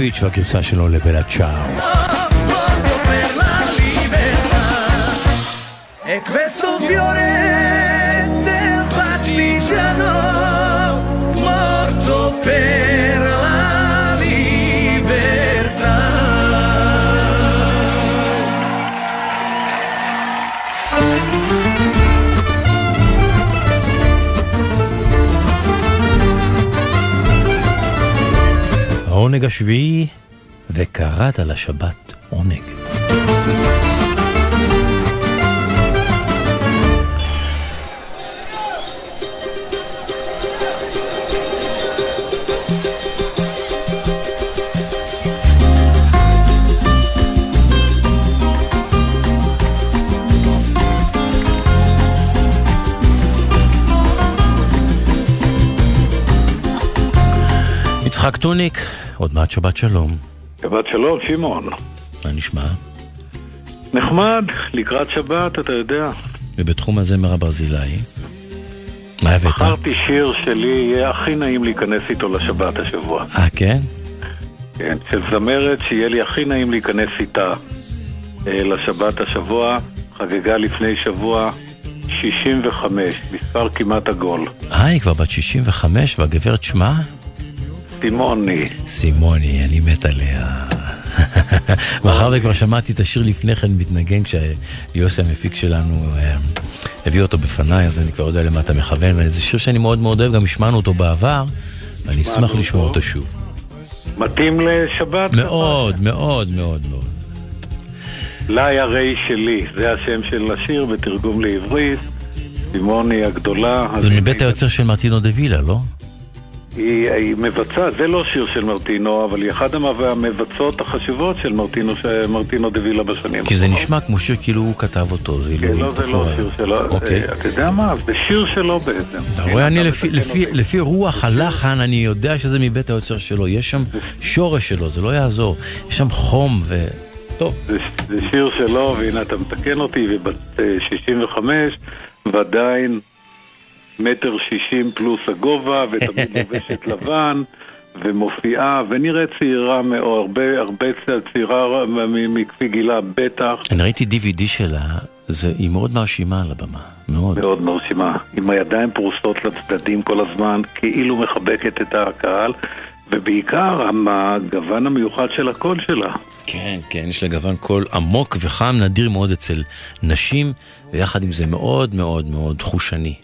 גורן ברגוביץ' והגרסה שלו לבלה צ'או. Morto העונג השביעי, וקראת לשבת עונג. יצחק טוניק, עוד מעט שבת שלום. שבת שלום, שמעון. מה נשמע? נחמד, לקראת שבת, אתה יודע. ובתחום הזמר הברזילאי? מה הבאת? בחרתי שיר שלי, יהיה הכי נעים להיכנס איתו לשבת השבוע. אה, כן? כן, של זמרת שיהיה לי הכי נעים להיכנס איתה אה, לשבת השבוע. חגגה לפני שבוע 65, מספר כמעט עגול. אה, היא כבר בת 65, והגברת שמה? סימוני. סימוני, אני מת עליה. (laughs) מאחר וכבר שמעתי את השיר לפני כן מתנגן כשיוסי המפיק שלנו אה, הביא אותו בפניי, אז אני כבר יודע למה אתה מכוון, וזה שיר שאני מאוד מאוד אוהב, גם השמענו אותו בעבר, ואני אשמח לשמוע אותו שוב. מתאים לשבת? מאוד, מאוד, מאוד, מאוד. לי הרי שלי, זה השם של השיר בתרגום לעברית. סימוני הגדולה. זה מבית היוצר של מרטינו דה וילה, לא? היא, היא מבצעת, זה לא שיר של מרטינו, אבל היא אחת המבצעות החשובות של מרטינו, מרטינו דה וילה בשנים כי זה נשמע כמו שיר כאילו הוא כתב אותו, זה כן, לא, זה לא שיר שלו. אוקיי. אתה יודע מה? זה שיר שלו בעצם. אתה רואה, אני לפי, לפי, לפי רוח הלחן, אני יודע שזה מבית היוצר שלו, יש שם שורש שלו, זה לא יעזור. יש שם חום ו... טוב. זה, זה שיר שלו, והנה אתה מתקן אותי, ובת 65, ועדיין מטר שישים פלוס הגובה, (laughs) ותמיד לובשת לבן, ומופיעה, ונראית צעירה מאוד, הרבה, הרבה צעירה מכפי גילה, בטח. אני ראיתי DVD שלה, זה, היא מאוד מרשימה על הבמה, מאוד. מאוד מרשימה, עם הידיים פרוסות לצדדים כל הזמן, כאילו מחבקת את הקהל. ובעיקר הגוון המיוחד של הקול שלה. כן, כן, יש לה גוון קול עמוק וחם, נדיר מאוד אצל נשים, ויחד עם זה מאוד מאוד מאוד חושני.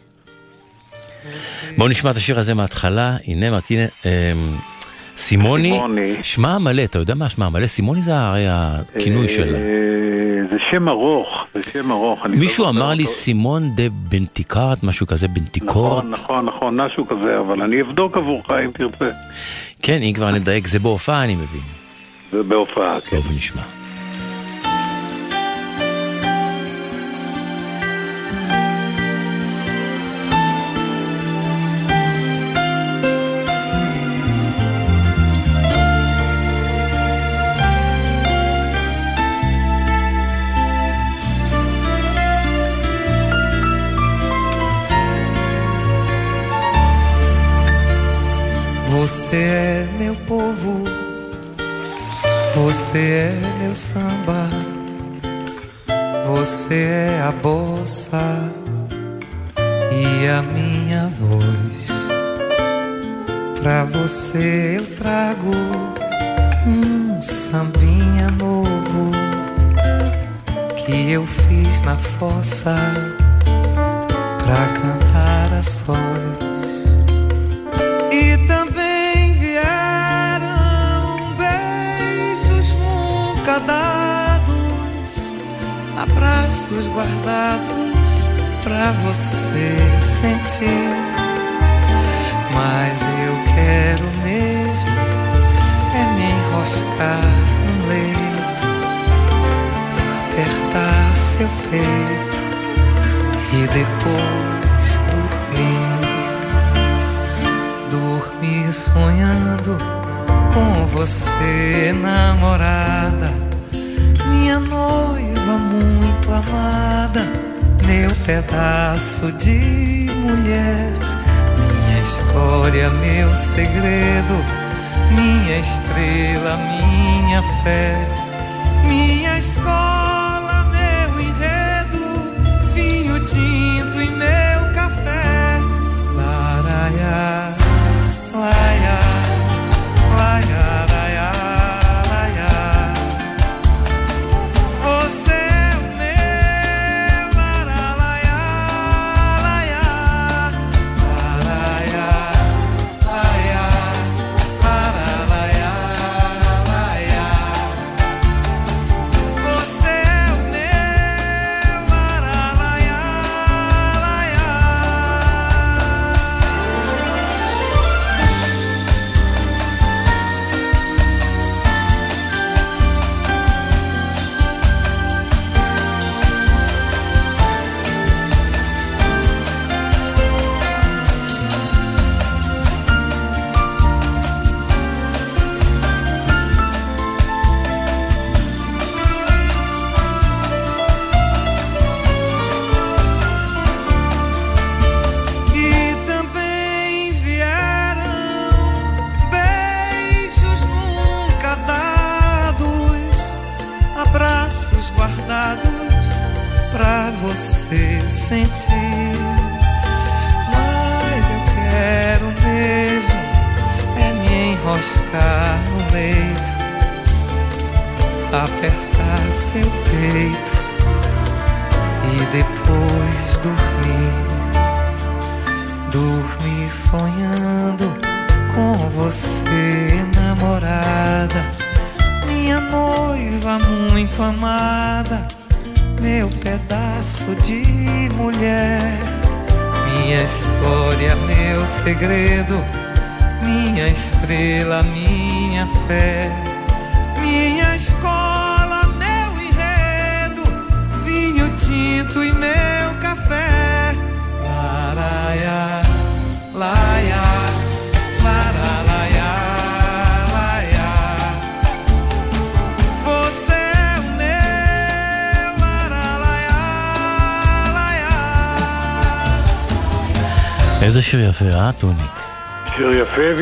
בואו נשמע את השיר הזה מההתחלה, הנה מרטינה, אה, סימוני. שמה המלא, אתה יודע מה שמה המלא? סימוני זה הרי הכינוי אה, שלה. זה שם ארוך, זה שם ארוך. מישהו לא זוכר אמר לי. סימון דה בנטיקארט, משהו כזה, בנטיקורט. נכון, נכון, נכון, משהו כזה, אבל אני אבדוק עבורך אם תרצה. כן, אם כבר נדייק, זה בהופעה אני מבין. זה בהופעה, כן. טוב, נשמע. Você é meu povo, você é meu samba, você é a bossa e a minha voz. Pra você eu trago um sambinha novo que eu fiz na fossa pra cantar a sós. Nunca dados, abraços guardados pra você sentir. Mas eu quero mesmo é me enroscar no leito, apertar seu peito e depois dormir. Dormir sonhando com você, namorada, minha noiva muito amada, meu pedaço de mulher, minha história, meu segredo, minha estrela, minha fé, minha escola, meu enredo, vinho tinto e meu café. Laraiá,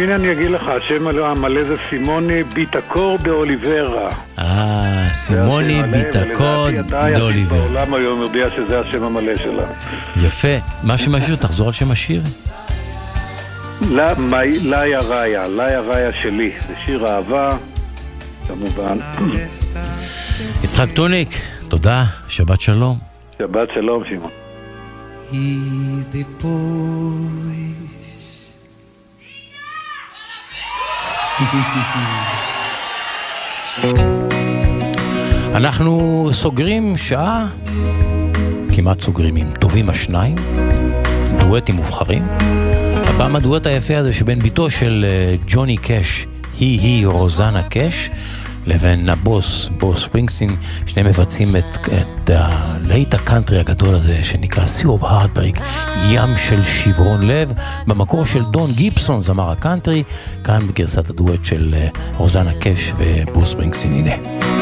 הנה אני אגיד לך, השם המלא זה סימוני ביטקור באוליברה. אה, סימוני ביטקור באוליברה. בעולם היום יודע שזה השם המלא שלה. יפה. מה שם השיר, תחזור על שם השיר. ליה ראיה, ליה ראיה שלי. זה שיר אהבה, כמובן. יצחק טוניק, תודה, שבת שלום. שבת שלום, שמעון. אנחנו סוגרים שעה, כמעט סוגרים עם טובים השניים, דואטים מובחרים. הפעם הדואט היפה הזה שבין בתו של אה, ג'וני קאש, היא היא רוזנה קאש. לבין הבוס, ברוס ספרינגסטין, שניהם מבצעים את, את הלהיט הקאנטרי הגדול הזה שנקרא Sea of Heartbreak, ים של שברון לב, במקור של דון גיבסון, זמר הקאנטרי, כאן בגרסת הדואט של אה, רוזנה קאש ובוס פרינגסין, הנה.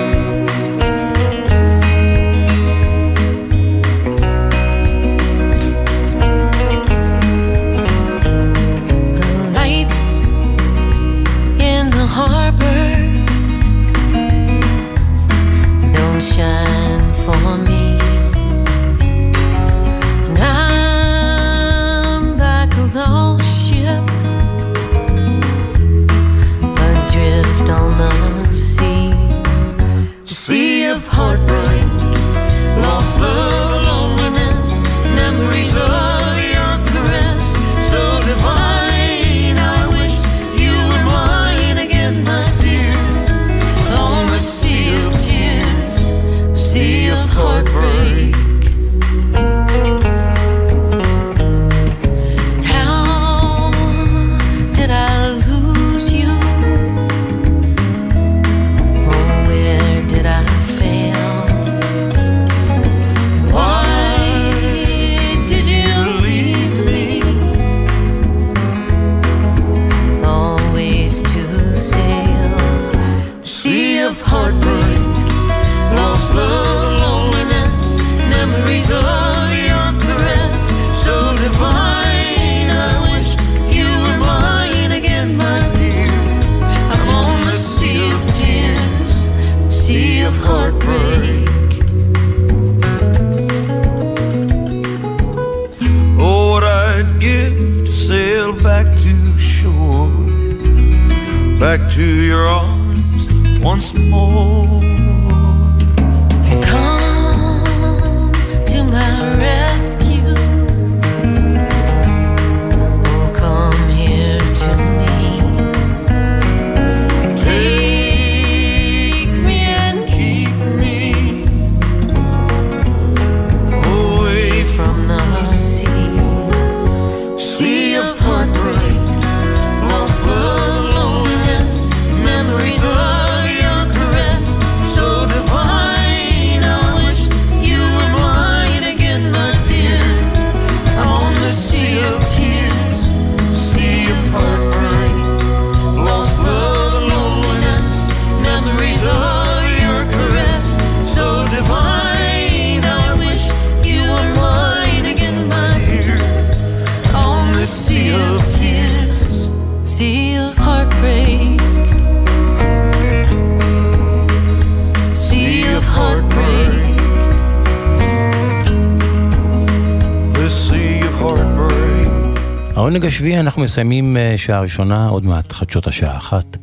אנחנו מסיימים אה, שעה ראשונה, עוד מעט חדשות השעה אחת.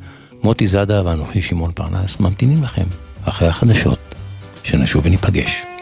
מוטי זאדה ואנוכי שמעון פרנס ממתינים לכם אחרי החדשות, שנשוב וניפגש.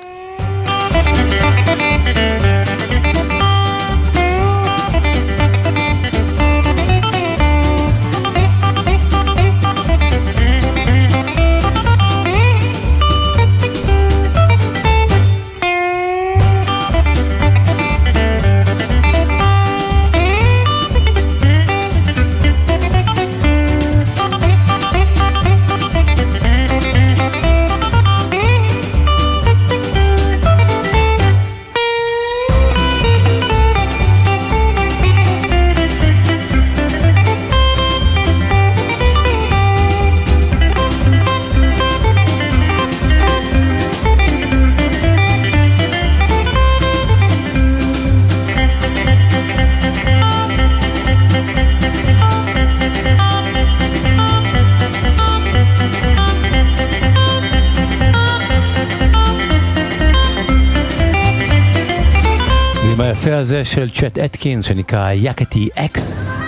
היפה הזה של צ'ט אטקינס שנקרא Yakety Axe,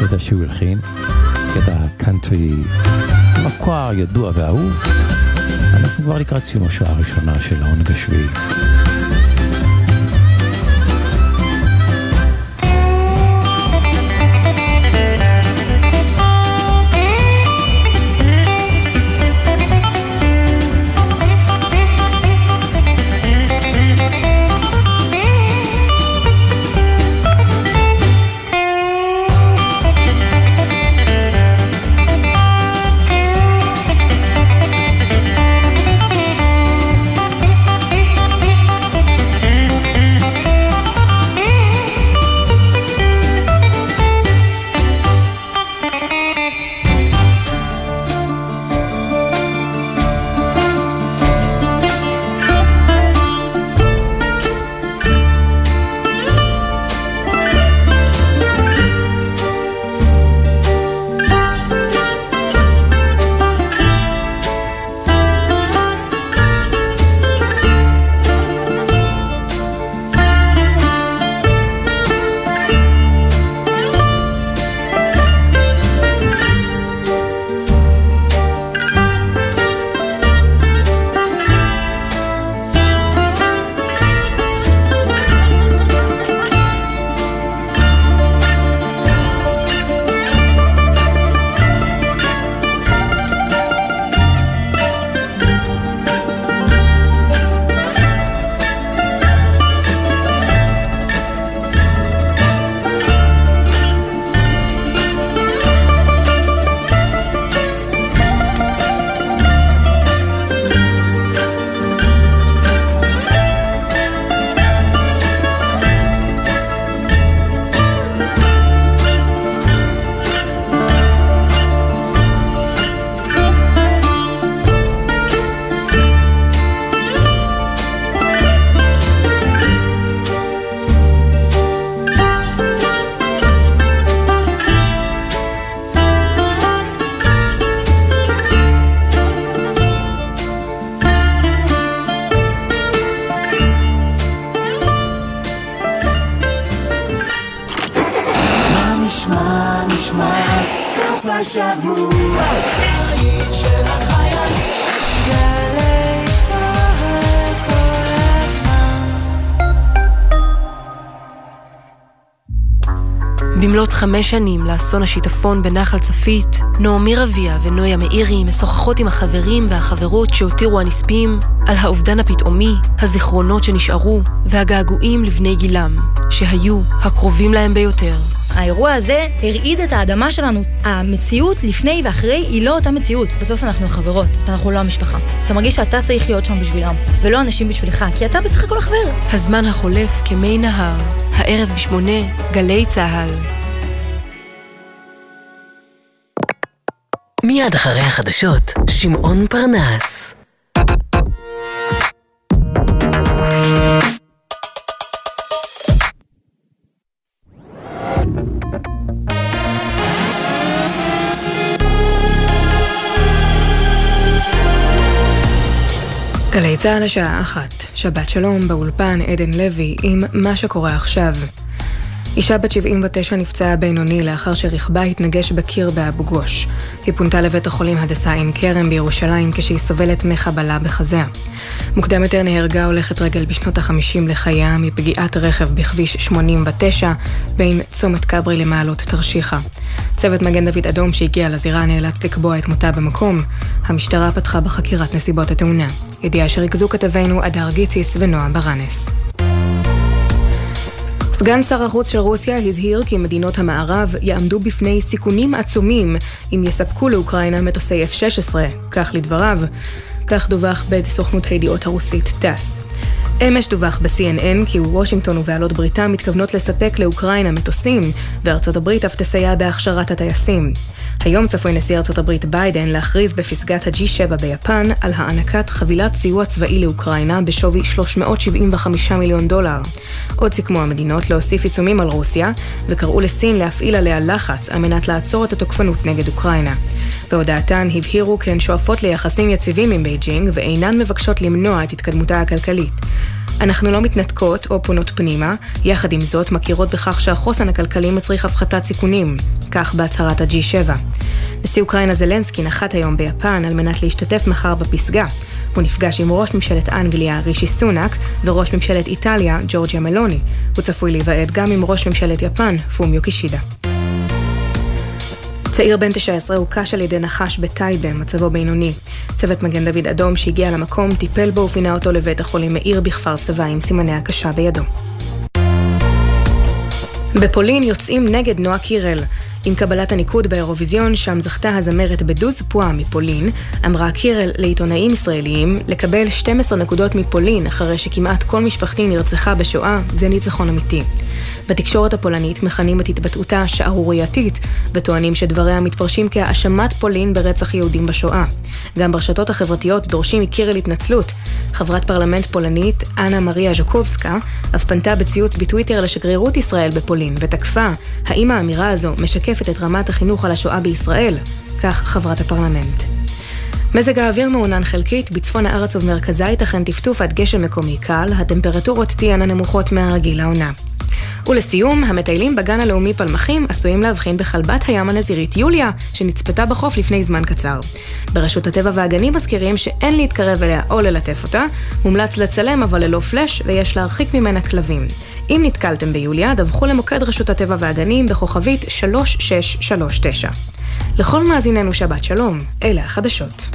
קטע שהוא הלחין, קטע קאנטרי מוכר, ידוע ואהוב. אנחנו כבר לקראת סיום השעה הראשונה של העונג השביעי. חמש שנים לאסון השיטפון בנחל צפית, נעמי רביע ונויה מאירי משוחחות עם החברים והחברות שהותירו הנספים על האובדן הפתאומי, הזיכרונות שנשארו והגעגועים לבני גילם, שהיו הקרובים להם ביותר. האירוע הזה הרעיד את האדמה שלנו. המציאות לפני ואחרי היא לא אותה מציאות. בסוף אנחנו חברות, אנחנו לא המשפחה. אתה מרגיש שאתה צריך להיות שם בשבילם, ולא אנשים בשבילך, כי אתה בסך הכל החבר. הזמן החולף כמי נהר, הערב בשמונה, גלי צהל. מיד אחרי החדשות, שמעון פרנס. גלי צהל השעה אחת, שבת שלום באולפן עדן לוי עם מה שקורה עכשיו. אישה בת 79 נפצעה בינוני לאחר שרכבה התנגש בקיר באבו גוש. היא פונתה לבית החולים הדסה עין כרם בירושלים כשהיא סובלת מחבלה בחזיה. מוקדם יותר נהרגה הולכת רגל בשנות ה-50 לחייה מפגיעת רכב בכביש 89 בין צומת כברי למעלות תרשיחא. צוות מגן דוד אדום שהגיע לזירה נאלץ לקבוע את מותה במקום. המשטרה פתחה בחקירת נסיבות התאונה. ידיעה שריכזו כתבינו אדר גיציס ונועה ברנס. סגן שר החוץ של רוסיה הזהיר כי מדינות המערב יעמדו בפני סיכונים עצומים אם יספקו לאוקראינה מטוסי F-16, כך לדבריו. כך דווח בסוכנות הידיעות הרוסית טאס. אמש דווח ב-CNN כי וושינגטון ובעלות בריתה מתכוונות לספק לאוקראינה מטוסים, וארצות הברית אף תסייע בהכשרת הטייסים. היום צפוי נשיא ארצות הברית ביידן להכריז בפסגת ה-G7 ביפן על הענקת חבילת סיוע צבאי לאוקראינה בשווי 375 מיליון דולר. עוד סיכמו המדינות להוסיף עיצומים על רוסיה, וקראו לסין להפעיל עליה לחץ על מנת לעצור את התוקפנות נגד אוקראינה. בהודעתן הבהירו כי הן שואפות ליחסים יציבים עם בייג'ינג ואינן מבקשות למנוע את התקדמותה הכלכלית. אנחנו לא מתנתקות או פונות פנימה, יחד עם זאת מכירות בכך שהחוסן הכלכלי מצריך הפחתת סיכונים, כך בהצהרת ה-G7. נשיא אוקראינה זלנסקי נחת היום ביפן על מנת להשתתף מחר בפסגה. הוא נפגש עם ראש ממשלת אנגליה רישי סונאק וראש ממשלת איטליה ג'ורג'יה מלוני. הוא צפוי להיוועד גם עם ראש ממשלת יפן פומיו קישידה. צעיר בן 19 הוקש על ידי נחש בטייבה, מצבו בינוני. צוות מגן דוד אדום שהגיע למקום טיפל בו ופינה אותו לבית החולים מאיר בכפר סבא עם סימני הקשה בידו. בפולין יוצאים נגד נועה קירל. עם קבלת הניקוד באירוויזיון, שם זכתה הזמרת בדוז פואה מפולין, אמרה קירל לעיתונאים ישראליים לקבל 12 נקודות מפולין אחרי שכמעט כל משפחתי נרצחה בשואה, זה ניצחון אמיתי. בתקשורת הפולנית מכנים את התבטאותה שערורייתית, וטוענים שדבריה מתפרשים כהאשמת פולין ברצח יהודים בשואה. גם ברשתות החברתיות דורשים מקירל התנצלות. חברת פרלמנט פולנית, אנה מריה ז'קובסקה, אף פנתה בציוץ בטוויטר לשגרירות ישראל בפולין, ותקפה האם האמירה הזו משקפת את רמת החינוך על השואה בישראל, כך חברת הפרלמנט. מזג האוויר מעונן חלקית, בצפון הארץ ובמרכזה ייתכן טפטוף עד גשם מקומי קל, הטמפרטורות תהיינה נמוכות מהרגיל לעונה. ולסיום, המטיילים בגן הלאומי פלמחים עשויים להבחין בכלבת הים הנזירית יוליה, שנצפתה בחוף לפני זמן קצר. ברשות הטבע והגנים מזכירים שאין להתקרב אליה או ללטף אותה, מומלץ לצלם אבל ללא פלאש, ויש להרחיק ממנה כלבים. אם נתקלתם ביוליה, דווחו למוקד רשות הטבע והגנים בכוכבית 3639. לכל מאזיננו שבת שלום, אלה החדשות.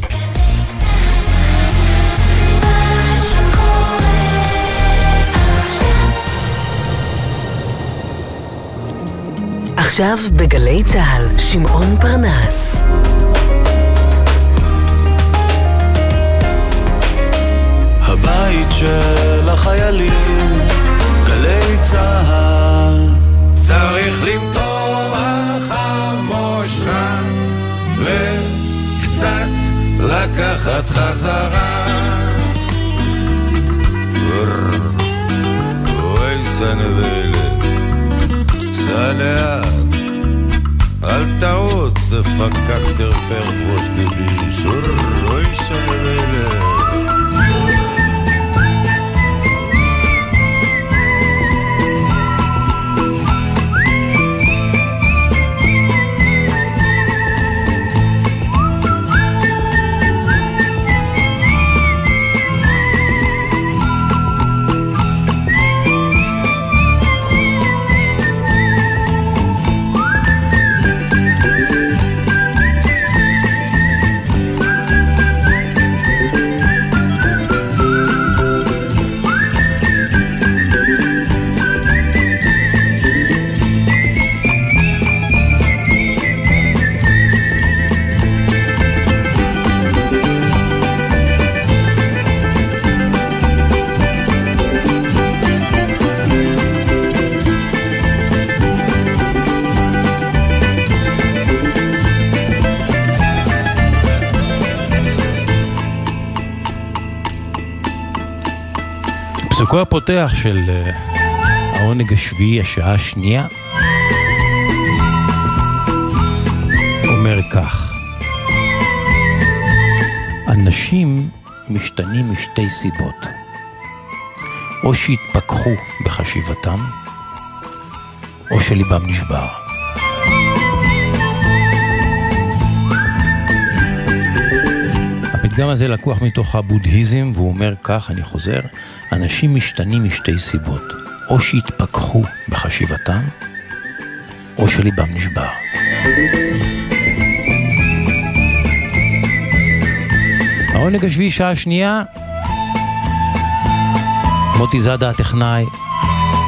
עכשיו בגלי צה"ל, שמעון פרנס. הבית של החיילים, גלי צה"ל. צריך למטור החמושך וקצת לקחת חזרה. אוי סנבלת, סע לאט, אל תרוץ, דפקק תרפר ראש דביש. אוי סנבלת. פסוקו הפותח של אה, העונג השביעי, השעה השנייה, אומר כך: אנשים משתנים משתי סיבות, או שהתפכחו בחשיבתם, או שליבם נשבר. הפתגם הזה לקוח מתוך הבודהיזם, והוא אומר כך, אני חוזר, אנשים משתנים משתי סיבות, או שהתפכחו בחשיבתם, או שליבם נשבר. העונג השביעי, שעה שנייה, מוטי זאדה הטכנאי,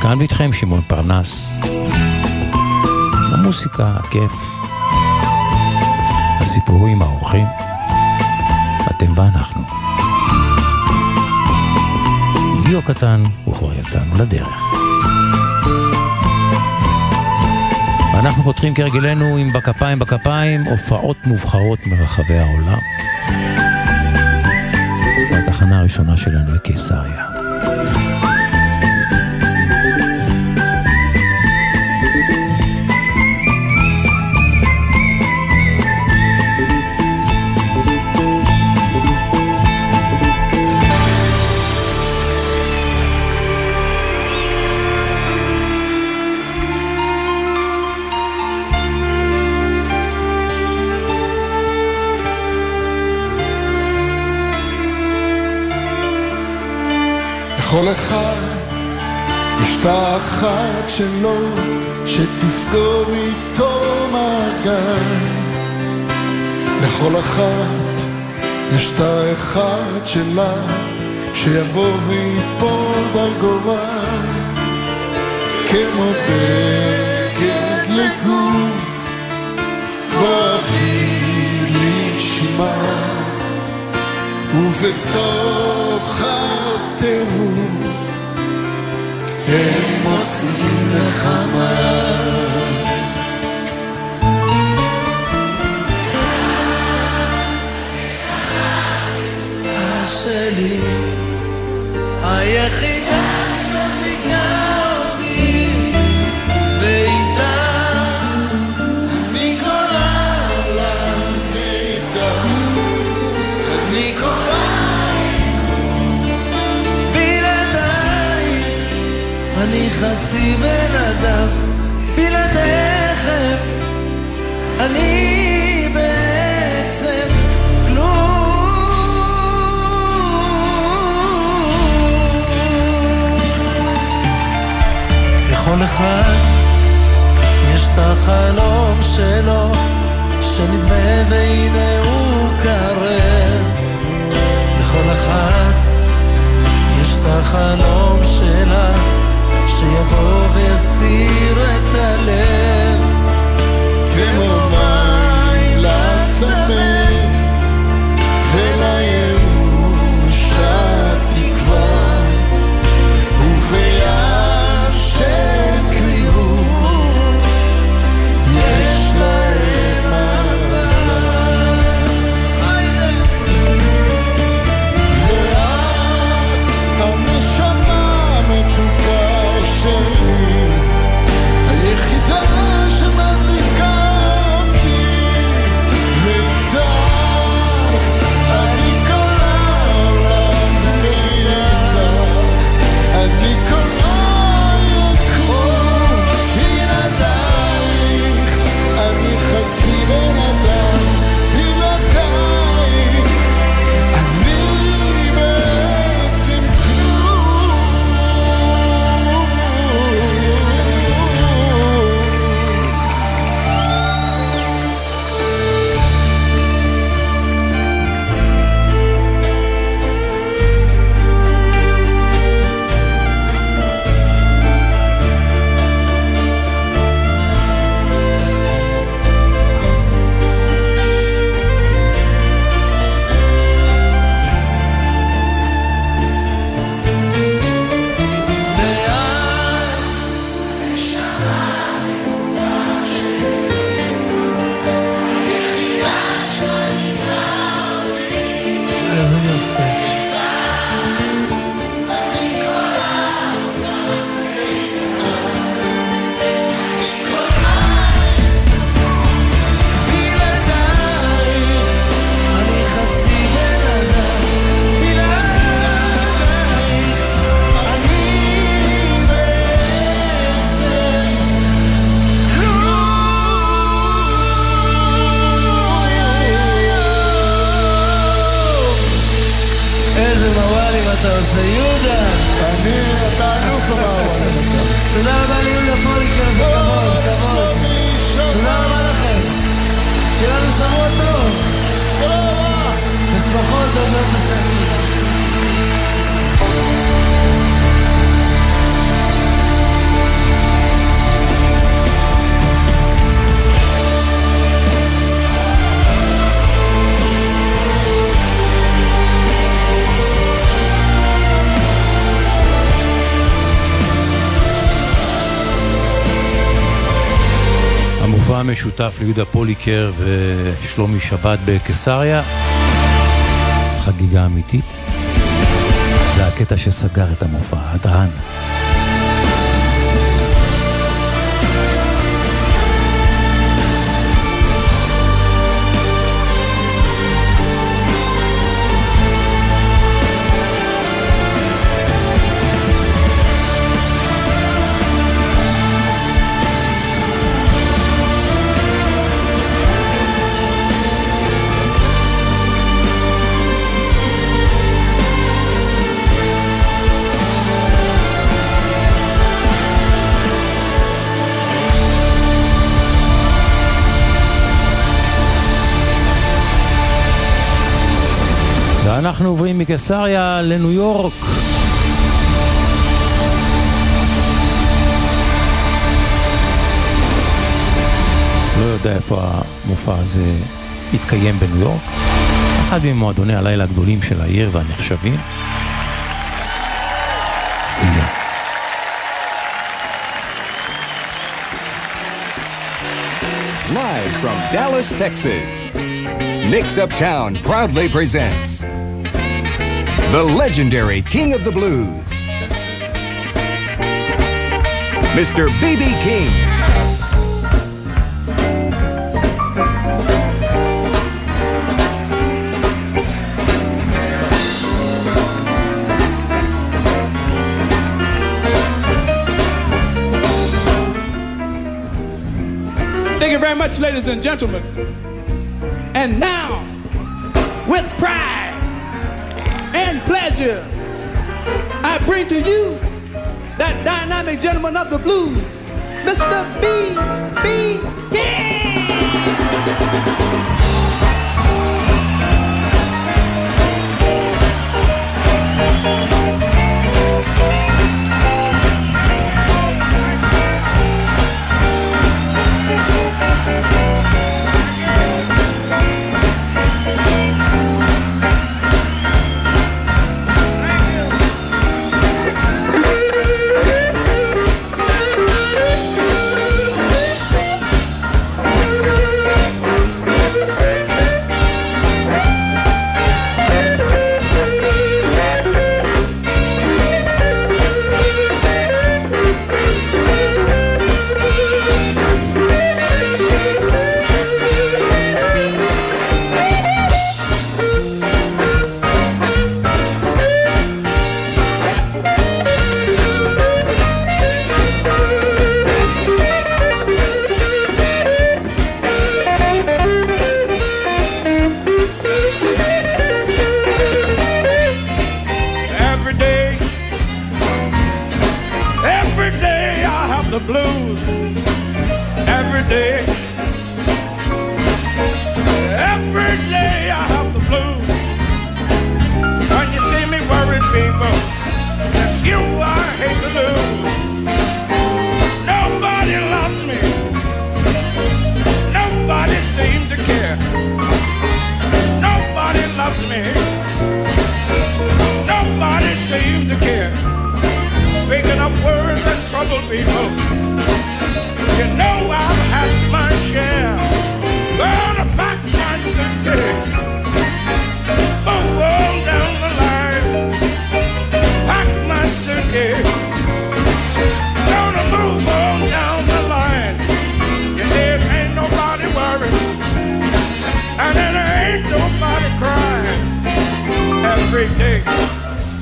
כאן ואיתכם שמעון פרנס. המוסיקה, הכיף, הסיפורים, האורחים, אתם ואנחנו. דיו קטן, וכבר יצאנו לדרך. ואנחנו פותחים כהרגלנו עם בכפיים בכפיים הופעות מובחרות מרחבי העולם. והתחנה הראשונה שלנו היא קיסריה. לכל אחד יש את האחת שלו, שתזכור איתו מעגל. לכל אחת יש את האחד שלה, שיבוא ויפול בגורל. כמו בגד לגוף, ובתוך הטירוף הם מוצאים נחמה. שלי היחידה see משותף ליהודה פוליקר ושלומי שבת בקיסריה. חגיגה אמיתית. זה הקטע שסגר את המופע, הדהן. מקיסריה לניו יורק. לא יודע איפה המופע הזה התקיים בניו יורק. אחד ממועדוני הלילה הגדולים של העיר והנחשבים. Live from Dallas, Texas, Mix Uptown proudly presents the legendary King of the Blues, Mr. B.B. King. Thank you very much, ladies and gentlemen. And now, with pride I bring to you that dynamic gentleman of the blues, Mr. B. B. King.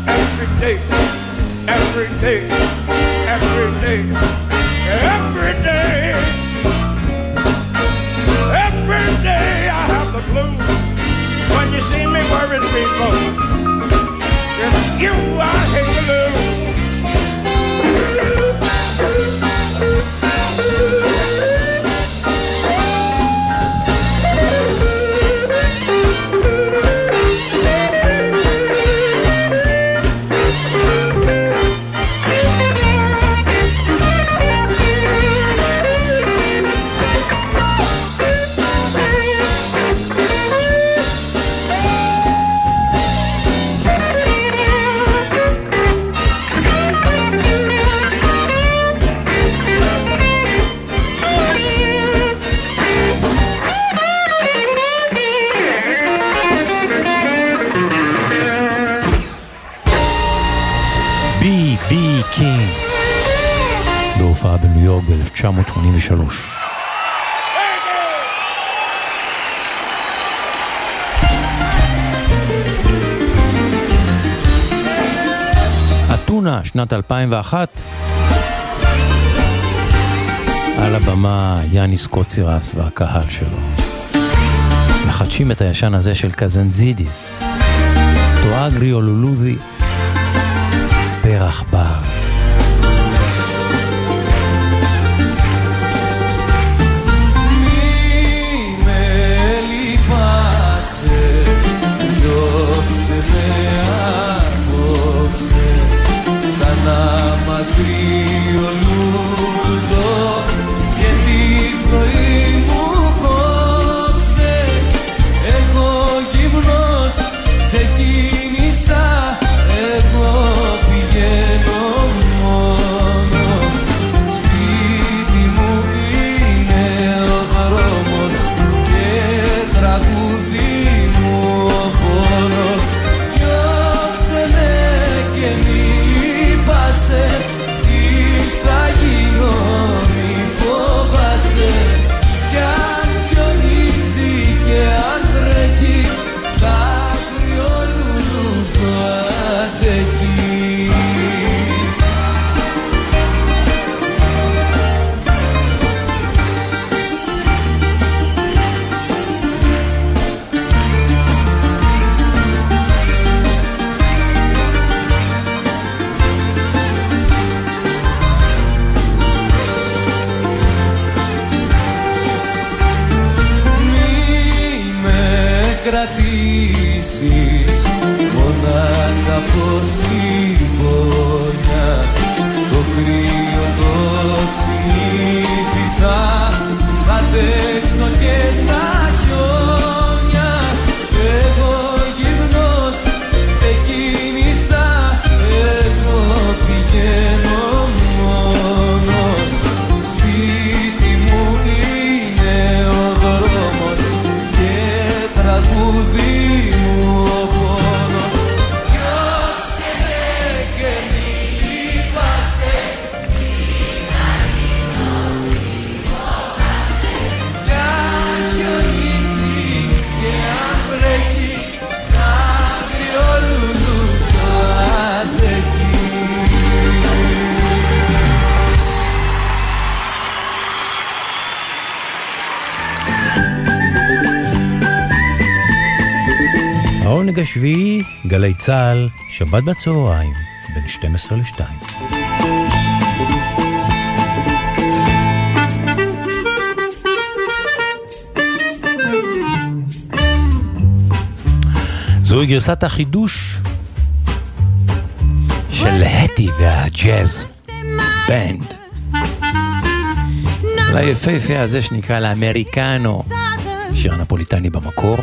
Every day, every day, every day, every day, every day I have the blues. When you see me worried, people, it's you I hate to lose. 1983. אתונה, שנת 2001. על הבמה יאניס קוצירס והקהל שלו. מחדשים את הישן הזה של קזנזידיס. טואגרי או לולוזי. העונג השביעי, גלי צה"ל, שבת בצהריים, בין 12 ל-2. זוהי גרסת החידוש של האטי והג'אז בנד. ליפהפה הזה שנקרא לאמריקנו, שיר נפוליטני במקור.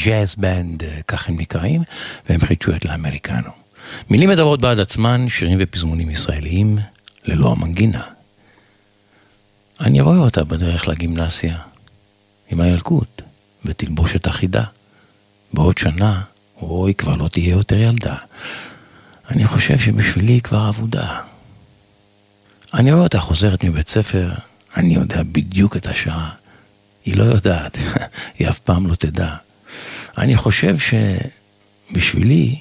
הג'אז בנד, אה, כך הם נקראים, והם חידשו את לאמריקנו. מילים מדברות בעד עצמן, שירים ופזמונים ישראליים, ללא המנגינה. אני רואה אותה בדרך לגימנסיה, עם הילקוט, בתלבושת אחידה. בעוד שנה, אוי, כבר לא תהיה יותר ילדה. אני חושב שבשבילי היא כבר אבודה. אני רואה אותה חוזרת מבית ספר, אני יודע בדיוק את השעה. היא לא יודעת, (laughs) היא אף פעם לא תדע. אני חושב שבשבילי,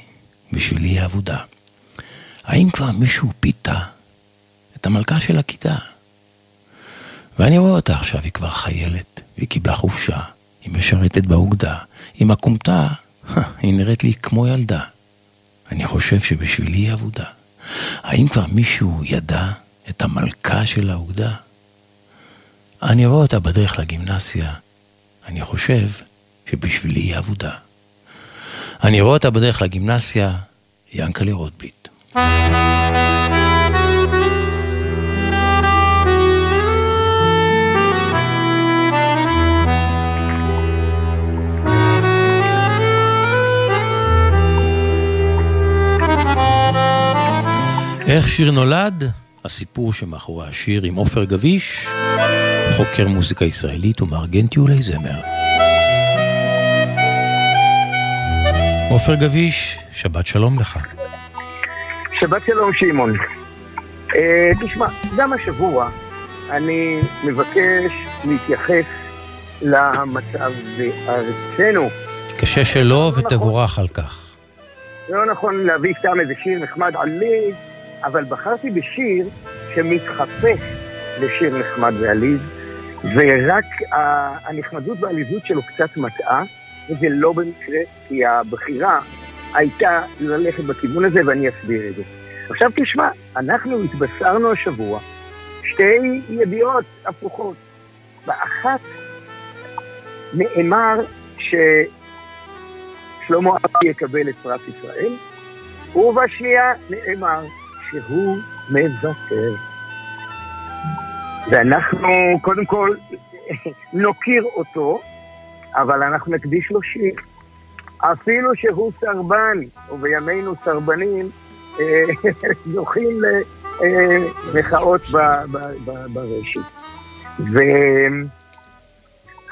בשבילי היא אבודה. האם כבר מישהו פיתה את המלכה של הכיתה? ואני רואה אותה עכשיו, היא כבר חיילת, והיא קיבלה חופשה, היא משרתת באוגדה, עם הכומתה, היא נראית לי כמו ילדה. אני חושב שבשבילי היא אבודה. האם כבר מישהו ידע את המלכה של האוגדה? אני רואה אותה בדרך לגימנסיה, אני חושב שבשבילי היא אבודה. אני רואה אותה בדרך לגימנסיה, ינקלה רוטבליט. איך שיר נולד? הסיפור שמאחורי השיר עם עופר גביש, חוקר מוזיקה ישראלית ומארגן טיולי זמר. עופר גביש, שבת שלום לך. שבת שלום שמעון. אה, תשמע, גם השבוע אני מבקש להתייחס למצב בארצנו. קשה שלא ותבורך על כך. לא נכון להביא סתם איזה שיר נחמד עליז, אבל בחרתי בשיר שמתחפש לשיר נחמד ועליז, ורק הנחמדות והעליזות שלו קצת מטעה, וזה לא במקרה, כי הבחירה הייתה ללכת בכיוון הזה, ואני אסביר את זה. עכשיו תשמע, אנחנו התבשרנו השבוע שתי ידיעות הפוכות. באחת נאמר ששלמה ארצי יקבל את פרס ישראל, ובשנייה נאמר שהוא מוותר. ואנחנו קודם כל (laughs) נוקיר אותו, אבל אנחנו נקדיש לו שיר. אפילו שהוא סרבן, ובימינו סרבנים אה, (laughs) זוכים למחאות ב- ברשת.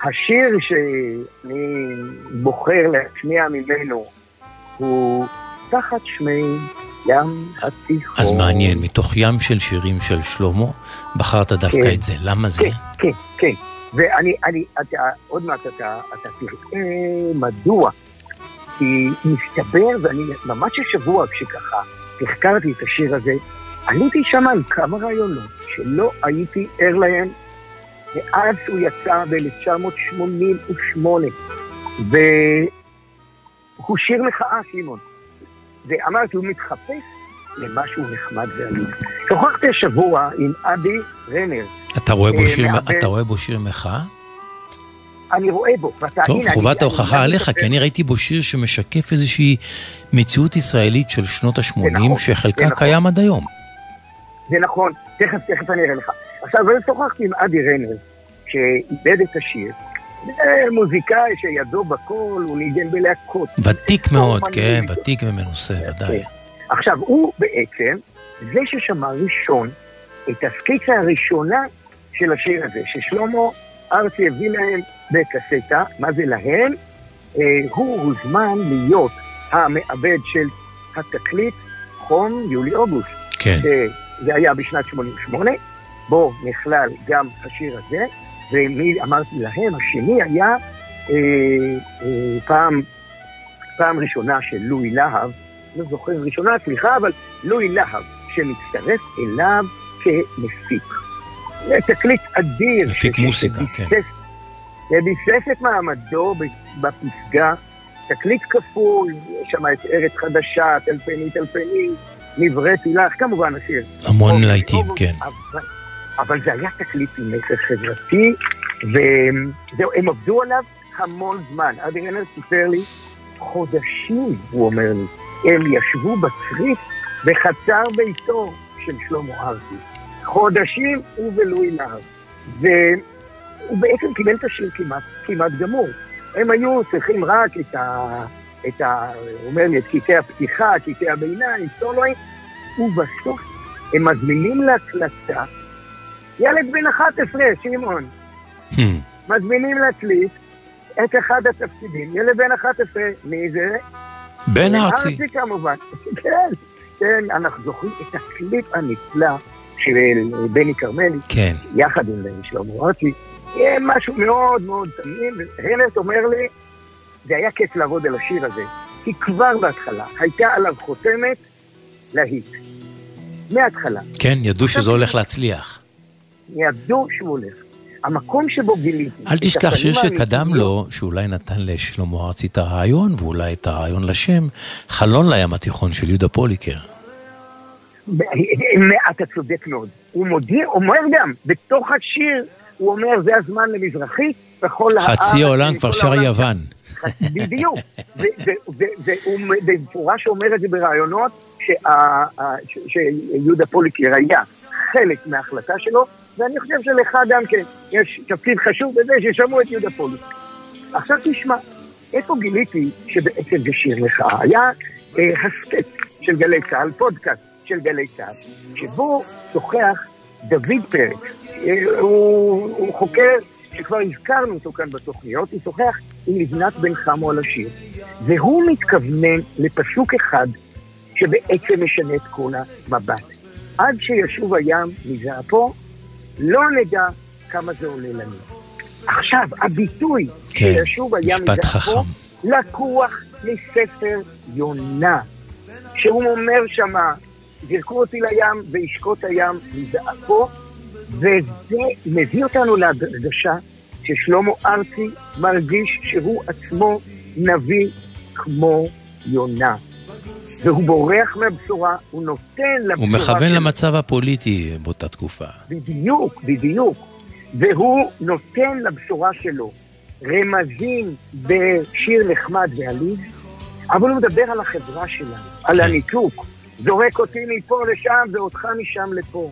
והשיר שאני בוחר להשמיע ממנו הוא תחת שמי ים התיכון. אז מעניין, מתוך ים של שירים של שלמה, בחרת דווקא כן. את זה. למה זה? כן, כן, כן. ואני, אני, אתה, עוד מעט אתה, אתה תראה מדוע. כי מסתבר, ואני ממש השבוע כשככה החקרתי את השיר הזה, עליתי שם על כמה רעיונות שלא הייתי ער להם מאז הוא יצא ב-1988. והוא שיר מחאה, שמעון. ואמרתי, הוא מתחפש למשהו נחמד ועליז. שוחחתי השבוע עם אבי רנר. אתה רואה בו אה, שיר- מעבד- אתה רואה בו שיר מחאה? אני רואה בו. טוב, הנה, חובת ההוכחה עליך, כי אני ראיתי בו שיר שמשקף איזושהי מציאות ישראלית של שנות ה-80, נכון, שחלקה נכון. קיים עד היום. זה נכון, תכף, תכף אני אראה לך. עכשיו, אני שוחחתי עם אדי רנר, שאיבד את השיר. מוזיקאי שידו בכל, הוא ניגן בלהקות. ותיק מאוד, כן. ותיק ומנוסה, ודאי. עכשיו, הוא בעצם זה ששמע ראשון את הסקיצה הראשונה של השיר הזה, ששלמה ארצי הביא להם בקסטה, מה זה להם? אה, הוא הוזמן להיות המעבד של התקליט חום יולי-אוגוסט. כן. זה היה בשנת 88, בו נכלל גם השיר הזה, ומי אמרתי להם, השני היה אה, אה, פעם, פעם ראשונה של לואי להב, לא זוכר ראשונה, סליחה, אבל לואי להב, שמצטרף אליו כמפיק. תקליט אדיר. מפיק מוסיקה, שביסס- כן. וביסס את מעמדו בפסגה, תקליט כפול, יש שם את ארץ חדשה, טלפני טלפני, נבראתי לך, כמובן השיר. המון להיטים, כן. אבל, אבל זה היה תקליט עם מסר חברתי, וזהו, הם עבדו עליו המון זמן. אבי רנר סיפר לי, חודשים, הוא אומר לי, הם ישבו בצריף בחצר ביתו של שלמה ארצי. חודשים הוא ולואי להב. והוא בעצם קיבל את השיר כמעט, כמעט גמור. הם היו צריכים רק את ה... את ה... הוא אומר לי, את קטעי הפתיחה, קטעי הביניים, סולואים, ובסוף הם מזמינים להקלטה ילד בן 11, שמעון. מזמינים להקליט את אחד התפקידים, ילד בן 11, מי זה? בן ארצי. ארצי כמובן. (laughs) כן, כן, אנחנו זוכרים את הקליפ הנפלא של בני כרמלי, כן. יחד עם שלמה ארצי. יהיה משהו מאוד מאוד תמים, והרט אומר לי, זה היה כיף לעבוד על השיר הזה, כי כבר בהתחלה הייתה עליו חותמת להיט. מההתחלה. כן, ידעו שזה הולך להצליח. ידעו שהוא הולך. המקום שבו גיליתי... אל תשכח שיר שקדם האמיתיות- לו, שאולי נתן לשלמה ארצי את הרעיון, ואולי את הרעיון לשם, חלון לים התיכון של יהודה פוליקר. אתה צודק מאוד. הוא מודיע, אומר גם, בתוך השיר, הוא אומר, זה הזמן למזרחית, בכל הארץ. חצי העולם כבר שר העולם." יוון. (laughs) בדיוק. והוא במפורש אומר את זה בראיונות, שיהודה פוליקר היה חלק מההחלטה שלו, ואני חושב שלך גם כן יש תפקיד חשוב בזה ששמעו את יהודה פוליקר. עכשיו תשמע, איפה גיליתי שבעצם זה שיר לך? היה אה, הסכת של גלי צה"ל, פודקאסט של גלי צה"ל, שבו שוחח דוד פרץ. אה, הוא, הוא חוקר שכבר הזכרנו אותו כאן בתוכניות, הוא שוחח עם לבנת בן חמו על השיר. והוא מתכוונן לפסוק אחד שבעצם משנה את כל המבט. עד שישוב הים מזעפו, לא נדע כמה זה עולה לנו. עכשיו, הביטוי כן, שישוב הים מזעפו. לקוח מספר יונה, שהוא אומר שמה, זרקו אותי לים וישקוט הים מזעפו, וזה מביא אותנו להרגשה ששלמה ארצי מרגיש שהוא עצמו נביא כמו יונה. והוא בורח מהבשורה, הוא נותן לבשורה... הוא מכוון שלו- למצב הפוליטי באותה תקופה. בדיוק, בדיוק. והוא נותן לבשורה שלו רמזים בשיר נחמד ועליז, אבל הוא מדבר על החברה שלנו, על הניתוק. זורק אותי מפה לשם ואותך משם לפה.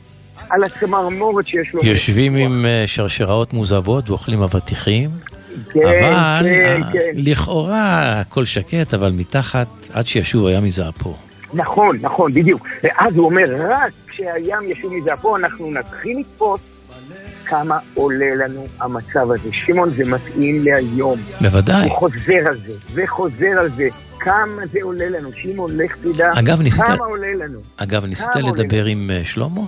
על הצמרמורת שיש לו. יושבים עם אה, שרשראות מוזבות ואוכלים אבטיחים, כן, אבל כן, אה, כן. לכאורה הכל שקט, אבל מתחת, עד שישוב הים מזעפו. נכון, נכון, בדיוק. ואז הוא אומר, רק כשהים ישוב מזעפו, אנחנו נתחיל לתפוס כמה עולה לנו המצב הזה. שמעון, זה מתאים להיום. בוודאי. הוא חוזר על זה, וחוזר על זה. כמה זה עולה לנו. שמעון, לך תדע אגב, ניסית- כמה עולה לנו. אגב, ניסית לדבר עם אה, שלמה?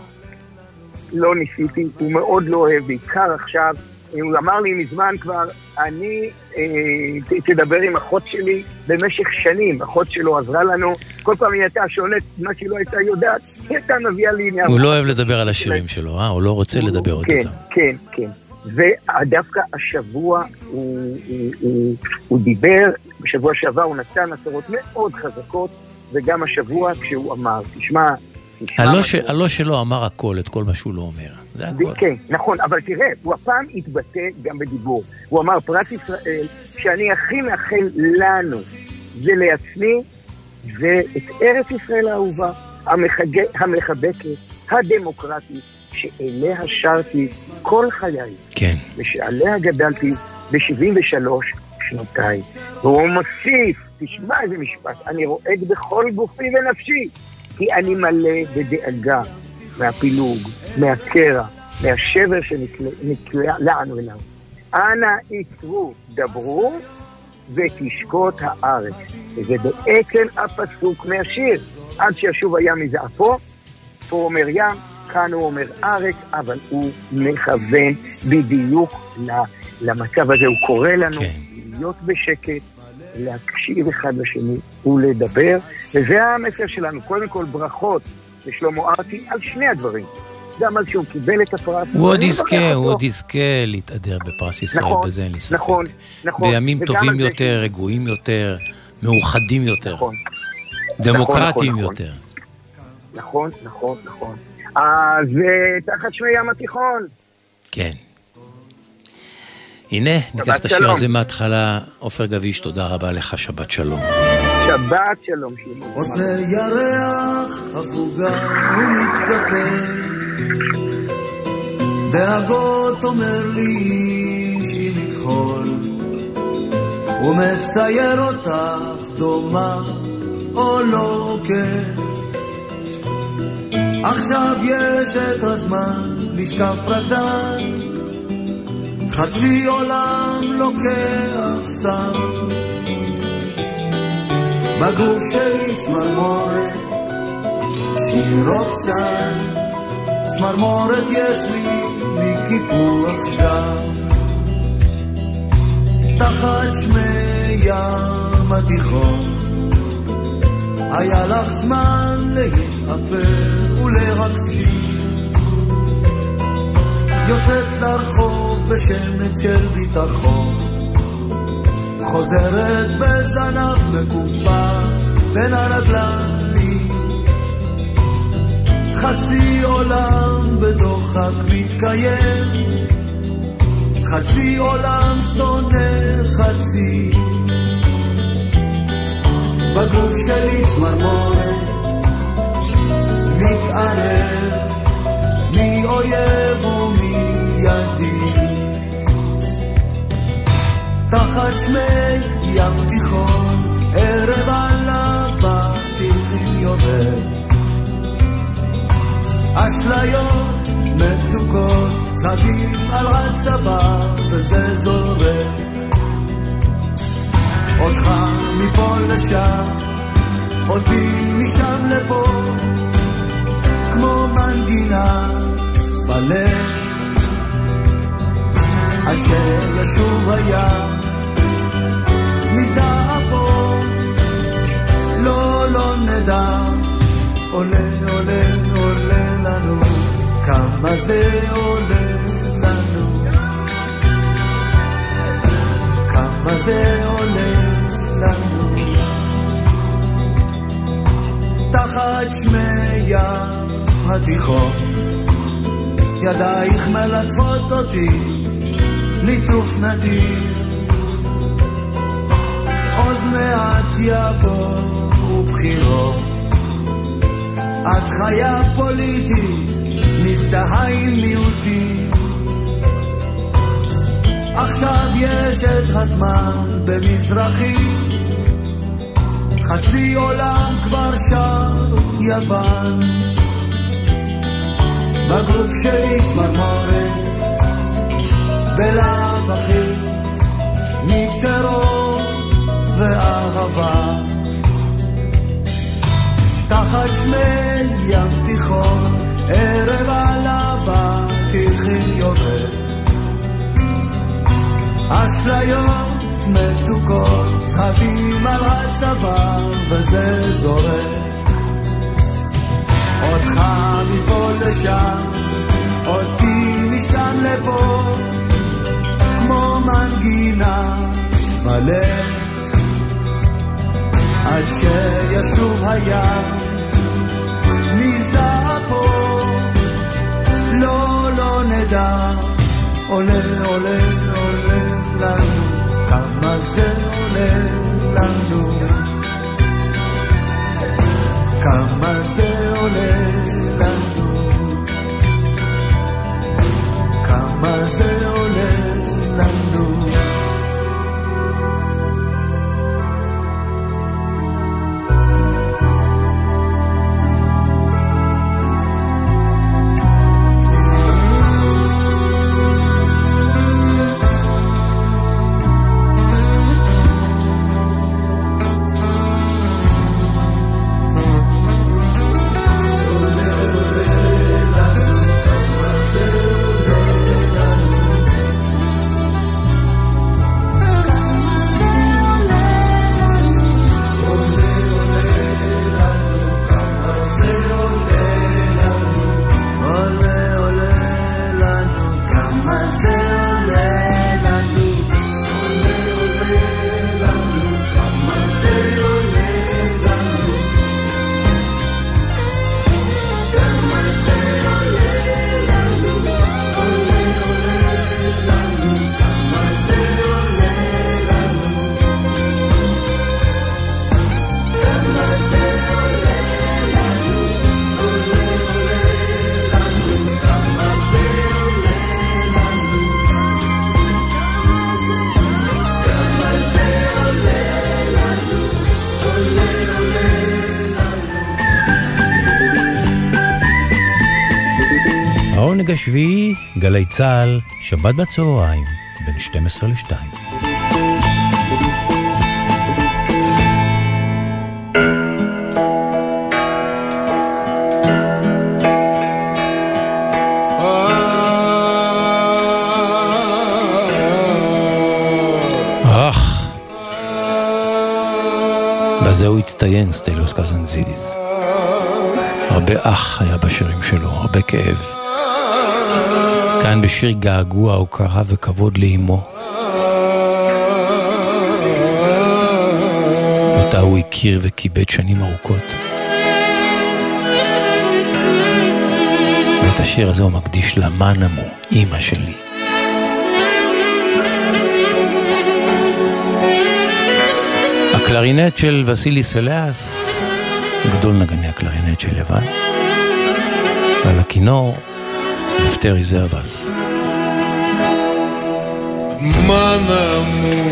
לא ניסיתי, הוא מאוד לא אוהב, בעיקר עכשיו. הוא אמר לי מזמן כבר, אני, אה, תדבר עם אחות שלי במשך שנים. אחות שלו עזרה לנו, כל פעם היא הייתה שואלת מה שהיא לא הייתה יודעת, היא הייתה מביאה לי עניין. הוא לא אוהב לדבר על השירים שלו, אה? הוא לא רוצה לדבר עוד כן. כן, כן. ודווקא השבוע הוא, הוא, הוא, הוא דיבר, בשבוע שעבר הוא נתן הצהרות מאוד חזקות, וגם השבוע כשהוא אמר, תשמע. הלא ש- הלא שלו אמר הכל, את כל מה שהוא לא אומר. זה הכל. כן, נכון, אבל תראה, הוא הפעם התבטא גם בדיבור. הוא אמר, פרס ישראל, שאני הכי מאחל לנו ולעצמי, זה את ארץ ישראל האהובה, המחג... המחבקת, הדמוקרטית, שאליה שרתי כל חיי, כן. ושעליה גדלתי ב-73 שנותיי. והוא מוסיף, תשמע איזה משפט, אני רועד בכל גופי ונפשי, כי אני מלא בדאגה מהפילוג, מהקרע, מהשבר שנקלענו אליו. אנא עיצרו, דברו, ותשקוט הארץ. וזה בעצם הפסוק מהשיר. עד שישוב הים מזעפו, פה אומר ים, כאן הוא אומר ארץ, אבל הוא מכוון בדיוק למצב הזה. הוא קורא לנו להיות בשקט, להקשיב אחד לשני ולדבר, וזה המסר שלנו. קודם כל ברכות לשלמה ארצי על שני הדברים. גם על שהוא קיבל את הפרס. הוא עוד יזכה. הוא עוד יזכה להתהדר בפרס ישראל, נכון, בזה אין לי ספק. נכון, נכון. בימים טובים יותר, רגועים יותר, מאוחדים יותר. דמוקרטיים נכון, נכון. יותר. נכון, נכון, נכון. אז אה, תחת שמי ים התיכון. כן. הנה, ניקח את השיר שלום. הזה מההתחלה. עופר גביש, תודה רבה לך, שבת שלום. שבת שלום, שמעון. עושה ירח הפוגה ומתקפל דאגות אומר לי איש עם ומצייר אותך דומה או לא כן. עכשיו יש את הזמן לשכב פרקדן, חצי עולם לוקח סם. בגוף שלי צמרמורת, שירות סל, צמרמורת יש לי מקיפוח דם. תחת שמי ים התיכון, היה לך זמן להתאפר ולהקסים. יוצאת לרחוב בשמץ של ביטחון, חוזרת בזנב מקופע בין הרגליים. חצי עולם בדוחק מתקיים, חצי עולם שונא חצי. בגוף שלי צמרמורת, מתערב, מי אויב ידיד. תחת שמי ים תיכון, ערב עליו התיכין יורד. אשליות מתוקות, צבים על הצבא, וזה זורק. אותך מפה לשם, אותי משם לפה, כמו מנגינה בלט, עד שישוב הים מזעפו, לא, לא נדע, עולה, עולה, עולה לנו, כמה זה עולה לנו, כמה זה עולה לנו. תחת שמי התיכון, ידייך מלטפות אותי, ליטוף נדיר. עוד מעט יבואו בחירות, את חיה פוליטית, מזדהה עם מיעוטים. עכשיו יש את הזמן במזרחית, חצי עולם כבר שר יוון. בגוף שלי צמרמורת, בלאו הכי, מטרור ואהבה. תחת שמי ים תיכון, ערב עליו התיכין יורד. אשליות מתוקות, צבים על הצבא, וזה זורק. אותך מפה לשם, אותי משם לפה, כמו מנגינה בלט, עד שישוב הים. מזעפו, לא, לא נדע, עולה, עולה, עולה לנו, כמה זה עולה לנו. כמה זה עולה העונג השביעי, גלי צה"ל, שבת בצהריים, בין 12 ל-2. אך, בזה הוא הצטיין, סטליוס קזנזידיס. הרבה אח היה בשירים שלו, הרבה כאב. כאן בשיר געגוע, הוקרה וכבוד לאימו. אותה הוא הכיר וכיבד שנים ארוכות. ואת השיר הזה הוא מקדיש למאנמו, אימא שלי. הקלרינט של וסילי סלאס, גדול נגני הקלרינט של יוון, ועל הכינור, Μάνα μου,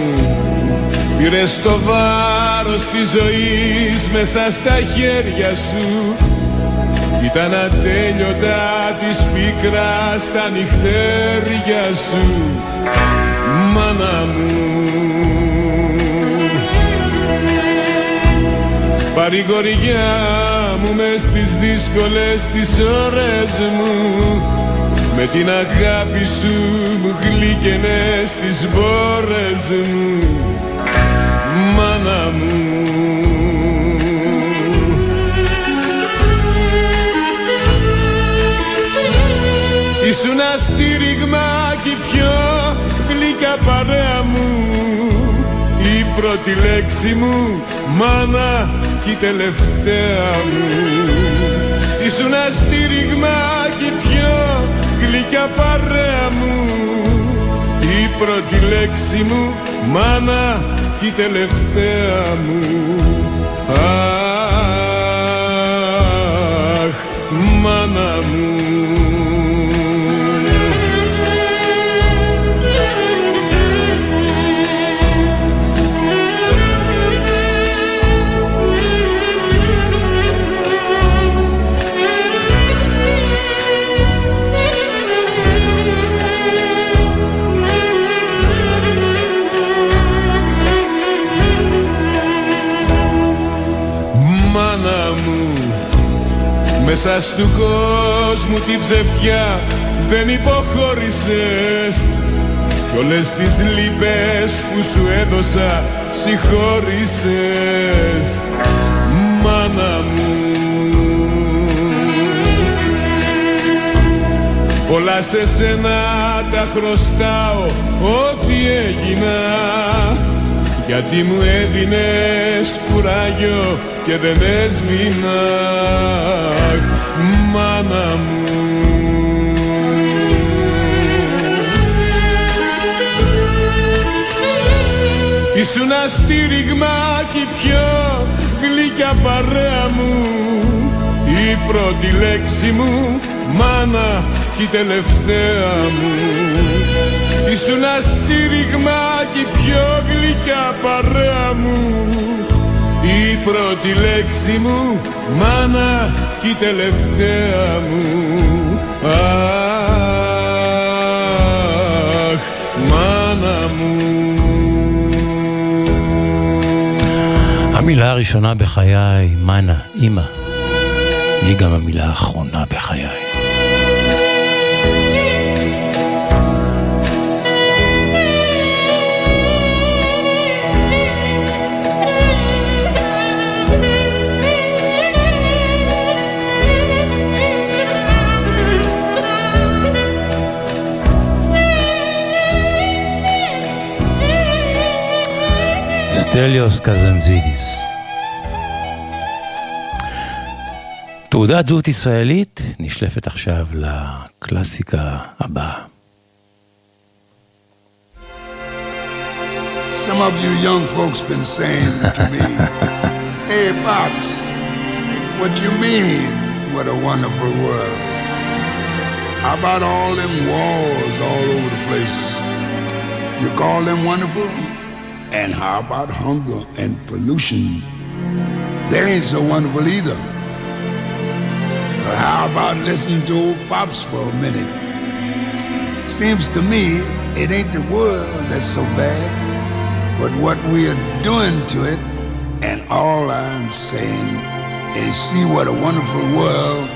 πήρες το βάρος της ζωής μέσα στα χέρια σου. Ήταν ατέλειωτα της πίκρας στα νυχτέρια σου. Μάνα μου Παρηγοριά μου μες στις δύσκολες τις ώρες μου με την αγάπη σου μου γλύκαινες τις βόρες μου Μάνα μου. Ήσουν στήριγμα και η πιο γλυκά παρέα μου. Η πρώτη λέξη μου μάνα και η τελευταία μου. Ήσουν στήριγμα και η πιο γλυκιά παρέα μου. Η πρώτη λέξη μου μάνα και η τελευταία μου. Αχ, μάνα μου μέσα στου κόσμου την ψευτιά δεν υποχώρησες. Κι όλες τις λύπες που σου έδωσα συγχώρησες. Μάνα μου. Όλα σε σένα τα χρωστάω ό,τι έγινα. Γιατί μου έδινες κουράγιο και δεν έσμεινα μάνα μου. Ήσουν στήριγμα κι η πιο γλυκιά παρέα μου. Η πρώτη λέξη μου μάνα κι η τελευταία μου. Ήσουν στήριγμα κι η πιο γλυκιά παρέα μου. Η πρώτη λέξη μου μάνα κι η τελευταία μου Αχ, μάνα μου המילה הראשונה בחיי, מנה, אימא, היא גם המילה האחרונה בחיי. סטליוס קזנזידיס. תעודת זהות ישראלית נשלפת עכשיו לקלאסיקה הבאה. Some of you young folks been saying to me, (laughs) Hey, Pops, what you mean? What a wonderful world. How about all them wars all over the place? You call them wonderful? And how about hunger and pollution? They ain't so wonderful either. But how about listening to old Pops for a minute? Seems to me it ain't the world that's so bad, but what we are doing to it. And all I'm saying is see what a wonderful world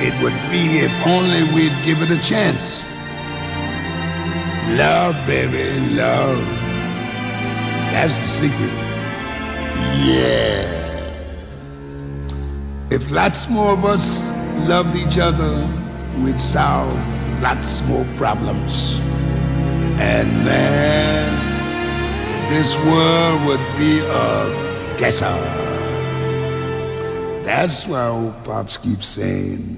it would be if only we'd give it a chance. Love, baby, love. That's the secret. Yeah. If lots more of us loved each other, we'd solve lots more problems. And man, this world would be a guesser. That's why old Pops keeps saying,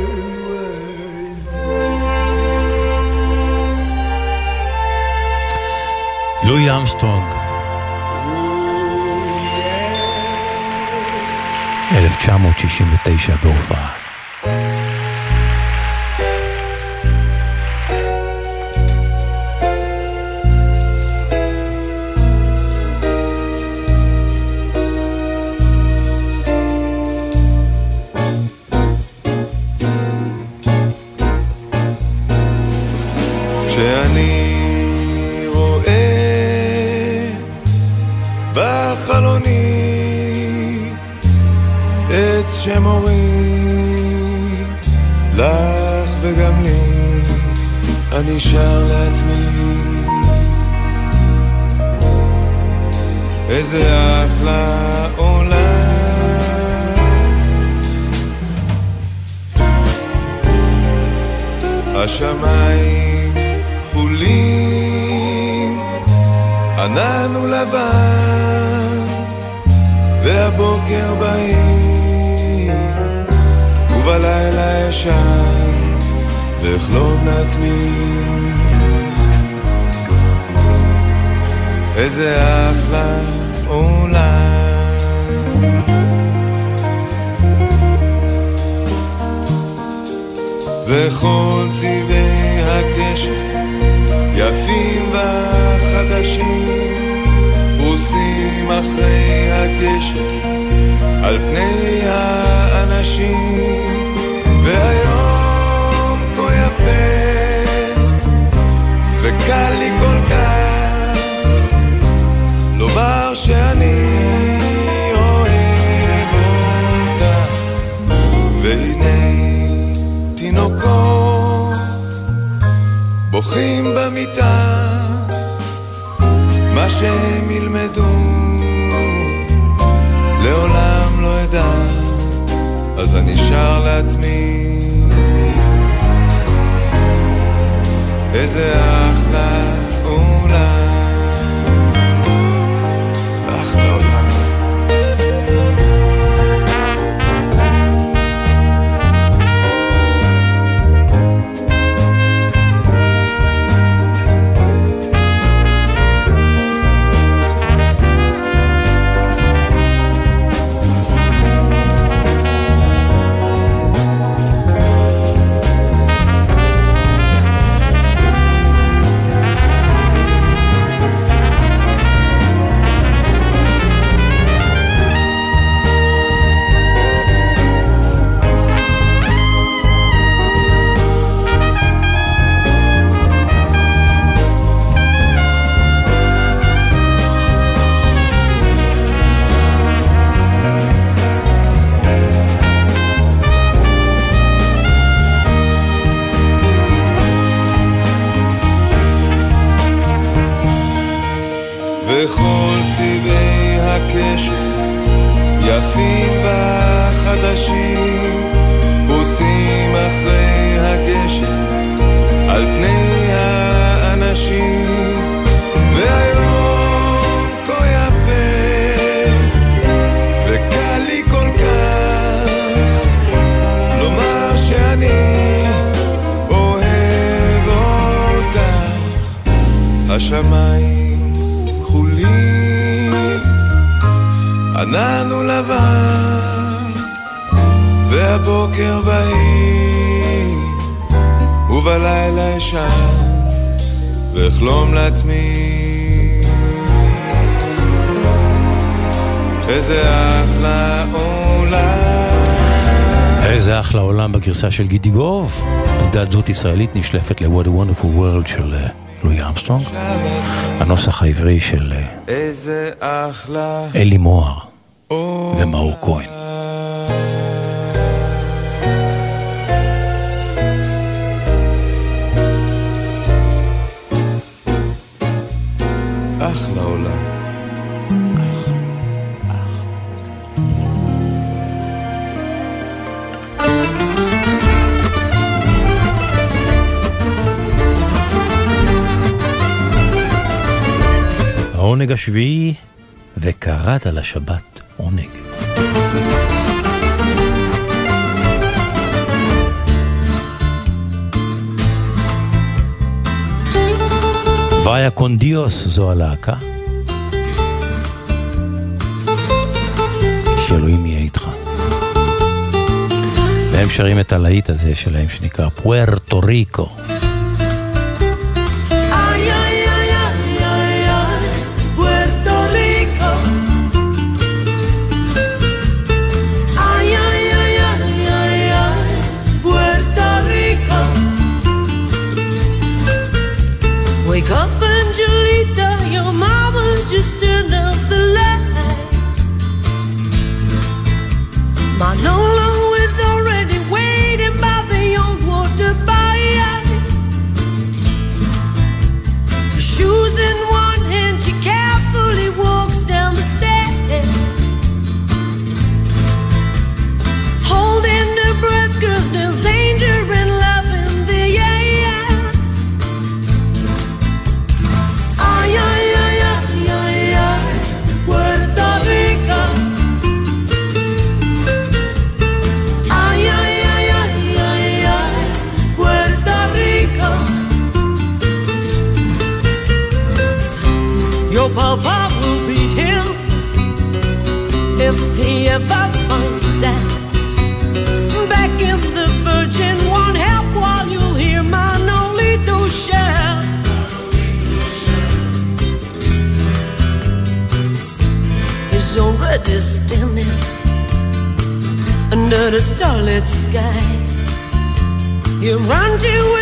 לואי אמסטרונג. 1969 בהופעה. והבוקר בהיר, ובלילה אשן, ואחלום לעצמי. איזה אחלה עולם. איזה אחלה עולם בגרסה של גידי גוב. תעודת זאת ישראלית נשלפת ל-What a Wonderful World של אה, לואי אמסטרונג. הנוסח העברי של אה, אלי מוהר. ומאור כהן. העונג השביעי, וקראת לשבת. עונג. ויה קונדיוס זו הלהקה. שאלוהים יהיה איתך. והם שרים את הלהיט הזה שלהם שנקרא פוארטו ריקו. under the starlit sky. You run to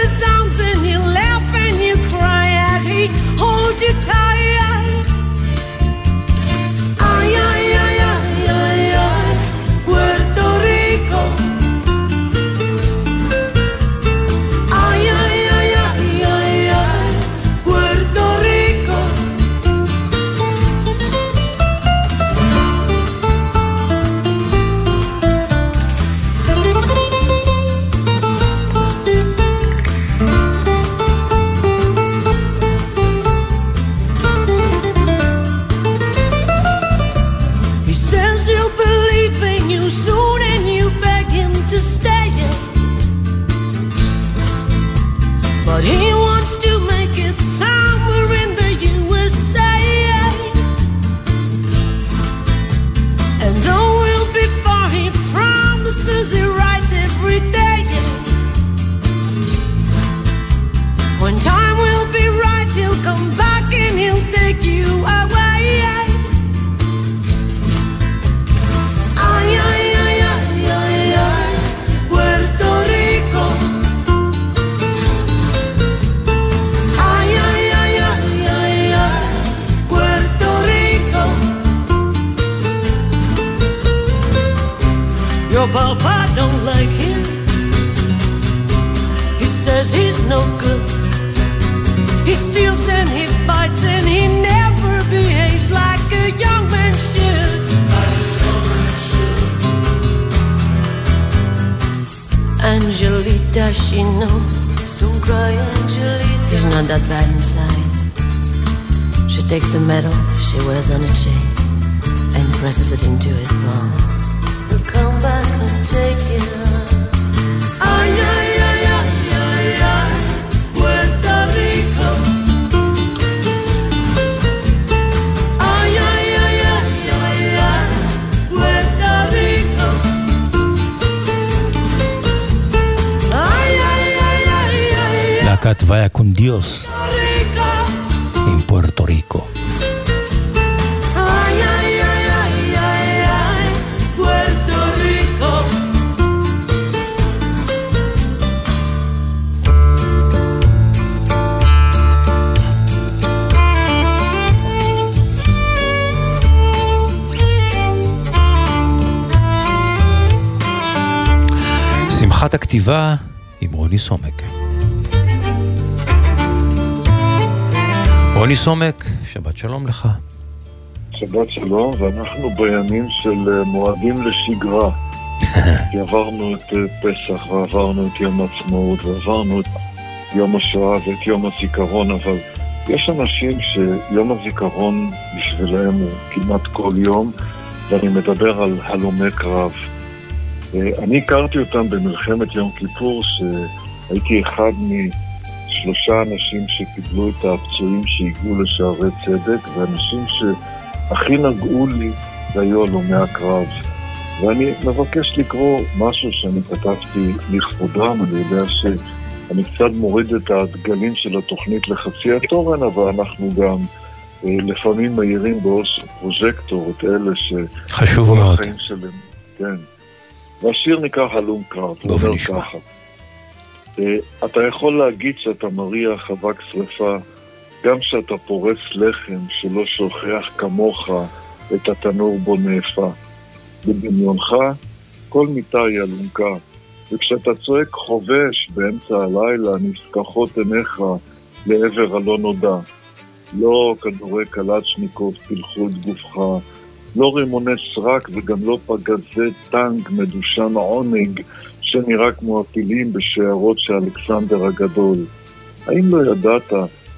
סומק, שבת שלום לך. שבת שלום, ואנחנו בימים של אה, מועדים לשגרה. (laughs) כי עברנו את אה, פסח, ועברנו את יום העצמאות, ועברנו את יום השואה ואת יום הזיכרון, אבל יש אנשים שיום הזיכרון בשבילם הוא כמעט כל יום, ואני מדבר על הלומי קרב. אה, אני הכרתי אותם במלחמת יום כיפור, שהייתי אחד משלושה אנשים שקיבלו את הפצועים שהגיעו לשערי צדק, ואנשים שהכי נגעו לי היו הלומי הקרב. ואני מבקש לקרוא משהו שאני כתבתי לכבודם, אני יודע שאני קצת מוריד את הדגלים של התוכנית לחצי התורן, אבל אנחנו גם אה, לפעמים מאירים באור של פרוז'קטור את אלה ש... חשוב מאוד. שלהם, כן. והשיר נקרא הלום קרב, הוא אומר ככה. אה, אתה יכול להגיד שאתה מריח אבק שרפה, גם כשאתה פורס לחם שלא שוכח כמוך את התנור בו נאפה. בדמיונך כל מיטה היא אלונקה, וכשאתה צועק חובש באמצע הלילה, נפקחות עיניך לעבר הלא נודע. לא כדורי קלצ'ניקוב פילחו את גופך, לא רימוני סרק וגם לא פגזי טנק מדושן עונג שנראה כמו הפילים בשיירות של אלכסנדר הגדול. האם לא ידעת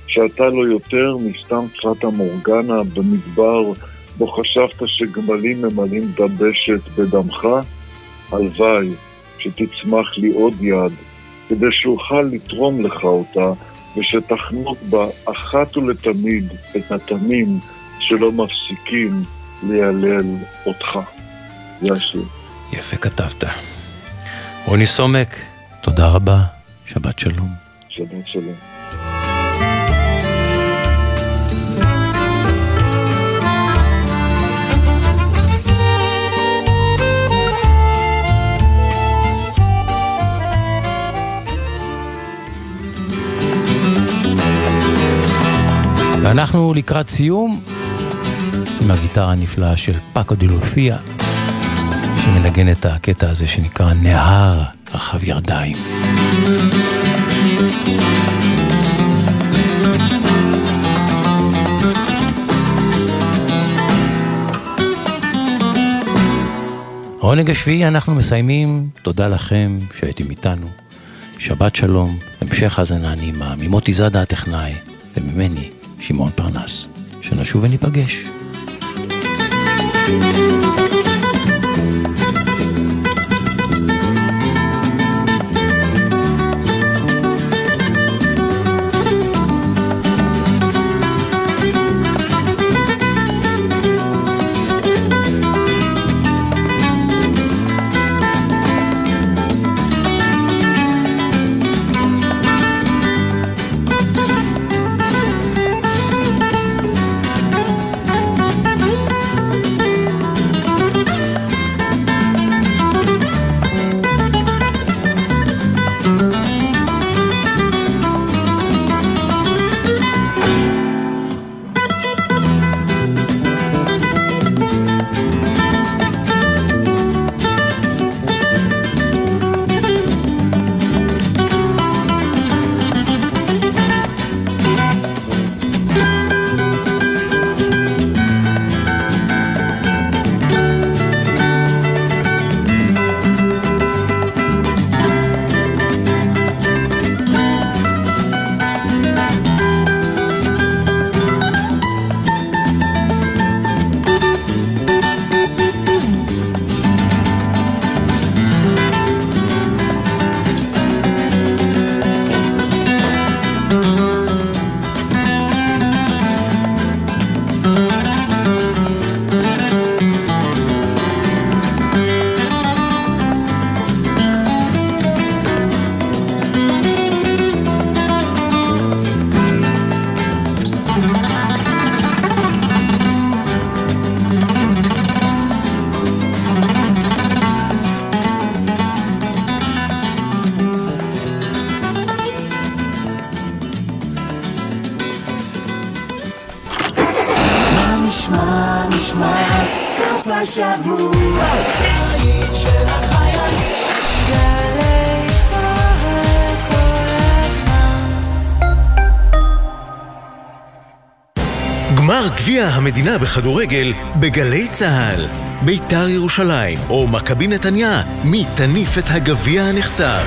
שאתה לא יותר מסתם פטה מורגנה במדבר בו חשבת שגמלים ממלאים דבשת בדמך? הלוואי שתצמח לי עוד יד, כדי שאוכל לתרום לך אותה, ושתחנוק בה אחת ולתמיד את התנים שלא מפסיקים לילל אותך. השיר. יפה כתבת. רוני סומק, תודה רבה, שבת שלום. שבת שלום. ואנחנו לקראת סיום עם הגיטרה הנפלאה של פאקו דה שמנגן את הקטע הזה שנקרא נהר רחב ירדיים. עונג השביעי אנחנו מסיימים, תודה לכם שהייתם איתנו. שבת שלום, המשך האזנה נעימה, ממוטי זאדה הטכנאי, וממני, שמעון פרנס. שנשוב וניפגש. שבוע, המדינה בכדורגל בגלי צה"ל. ביתר ירושלים או מכבי נתניה, מי תניף את הגביע הנחשף?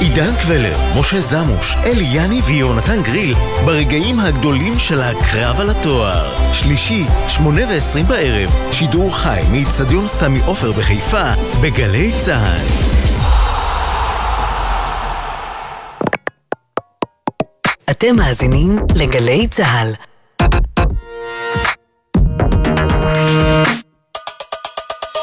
עידן קבלר, משה זמוש, אלי יני ויונתן גריל ברגעים הגדולים של הקרב על התואר. שלישי, שמונה ועשרים בערב, שידור חי מאיצטדיון סמי עופר בחיפה, בגלי צה"ל. אתם מאזינים לגלי צה"ל.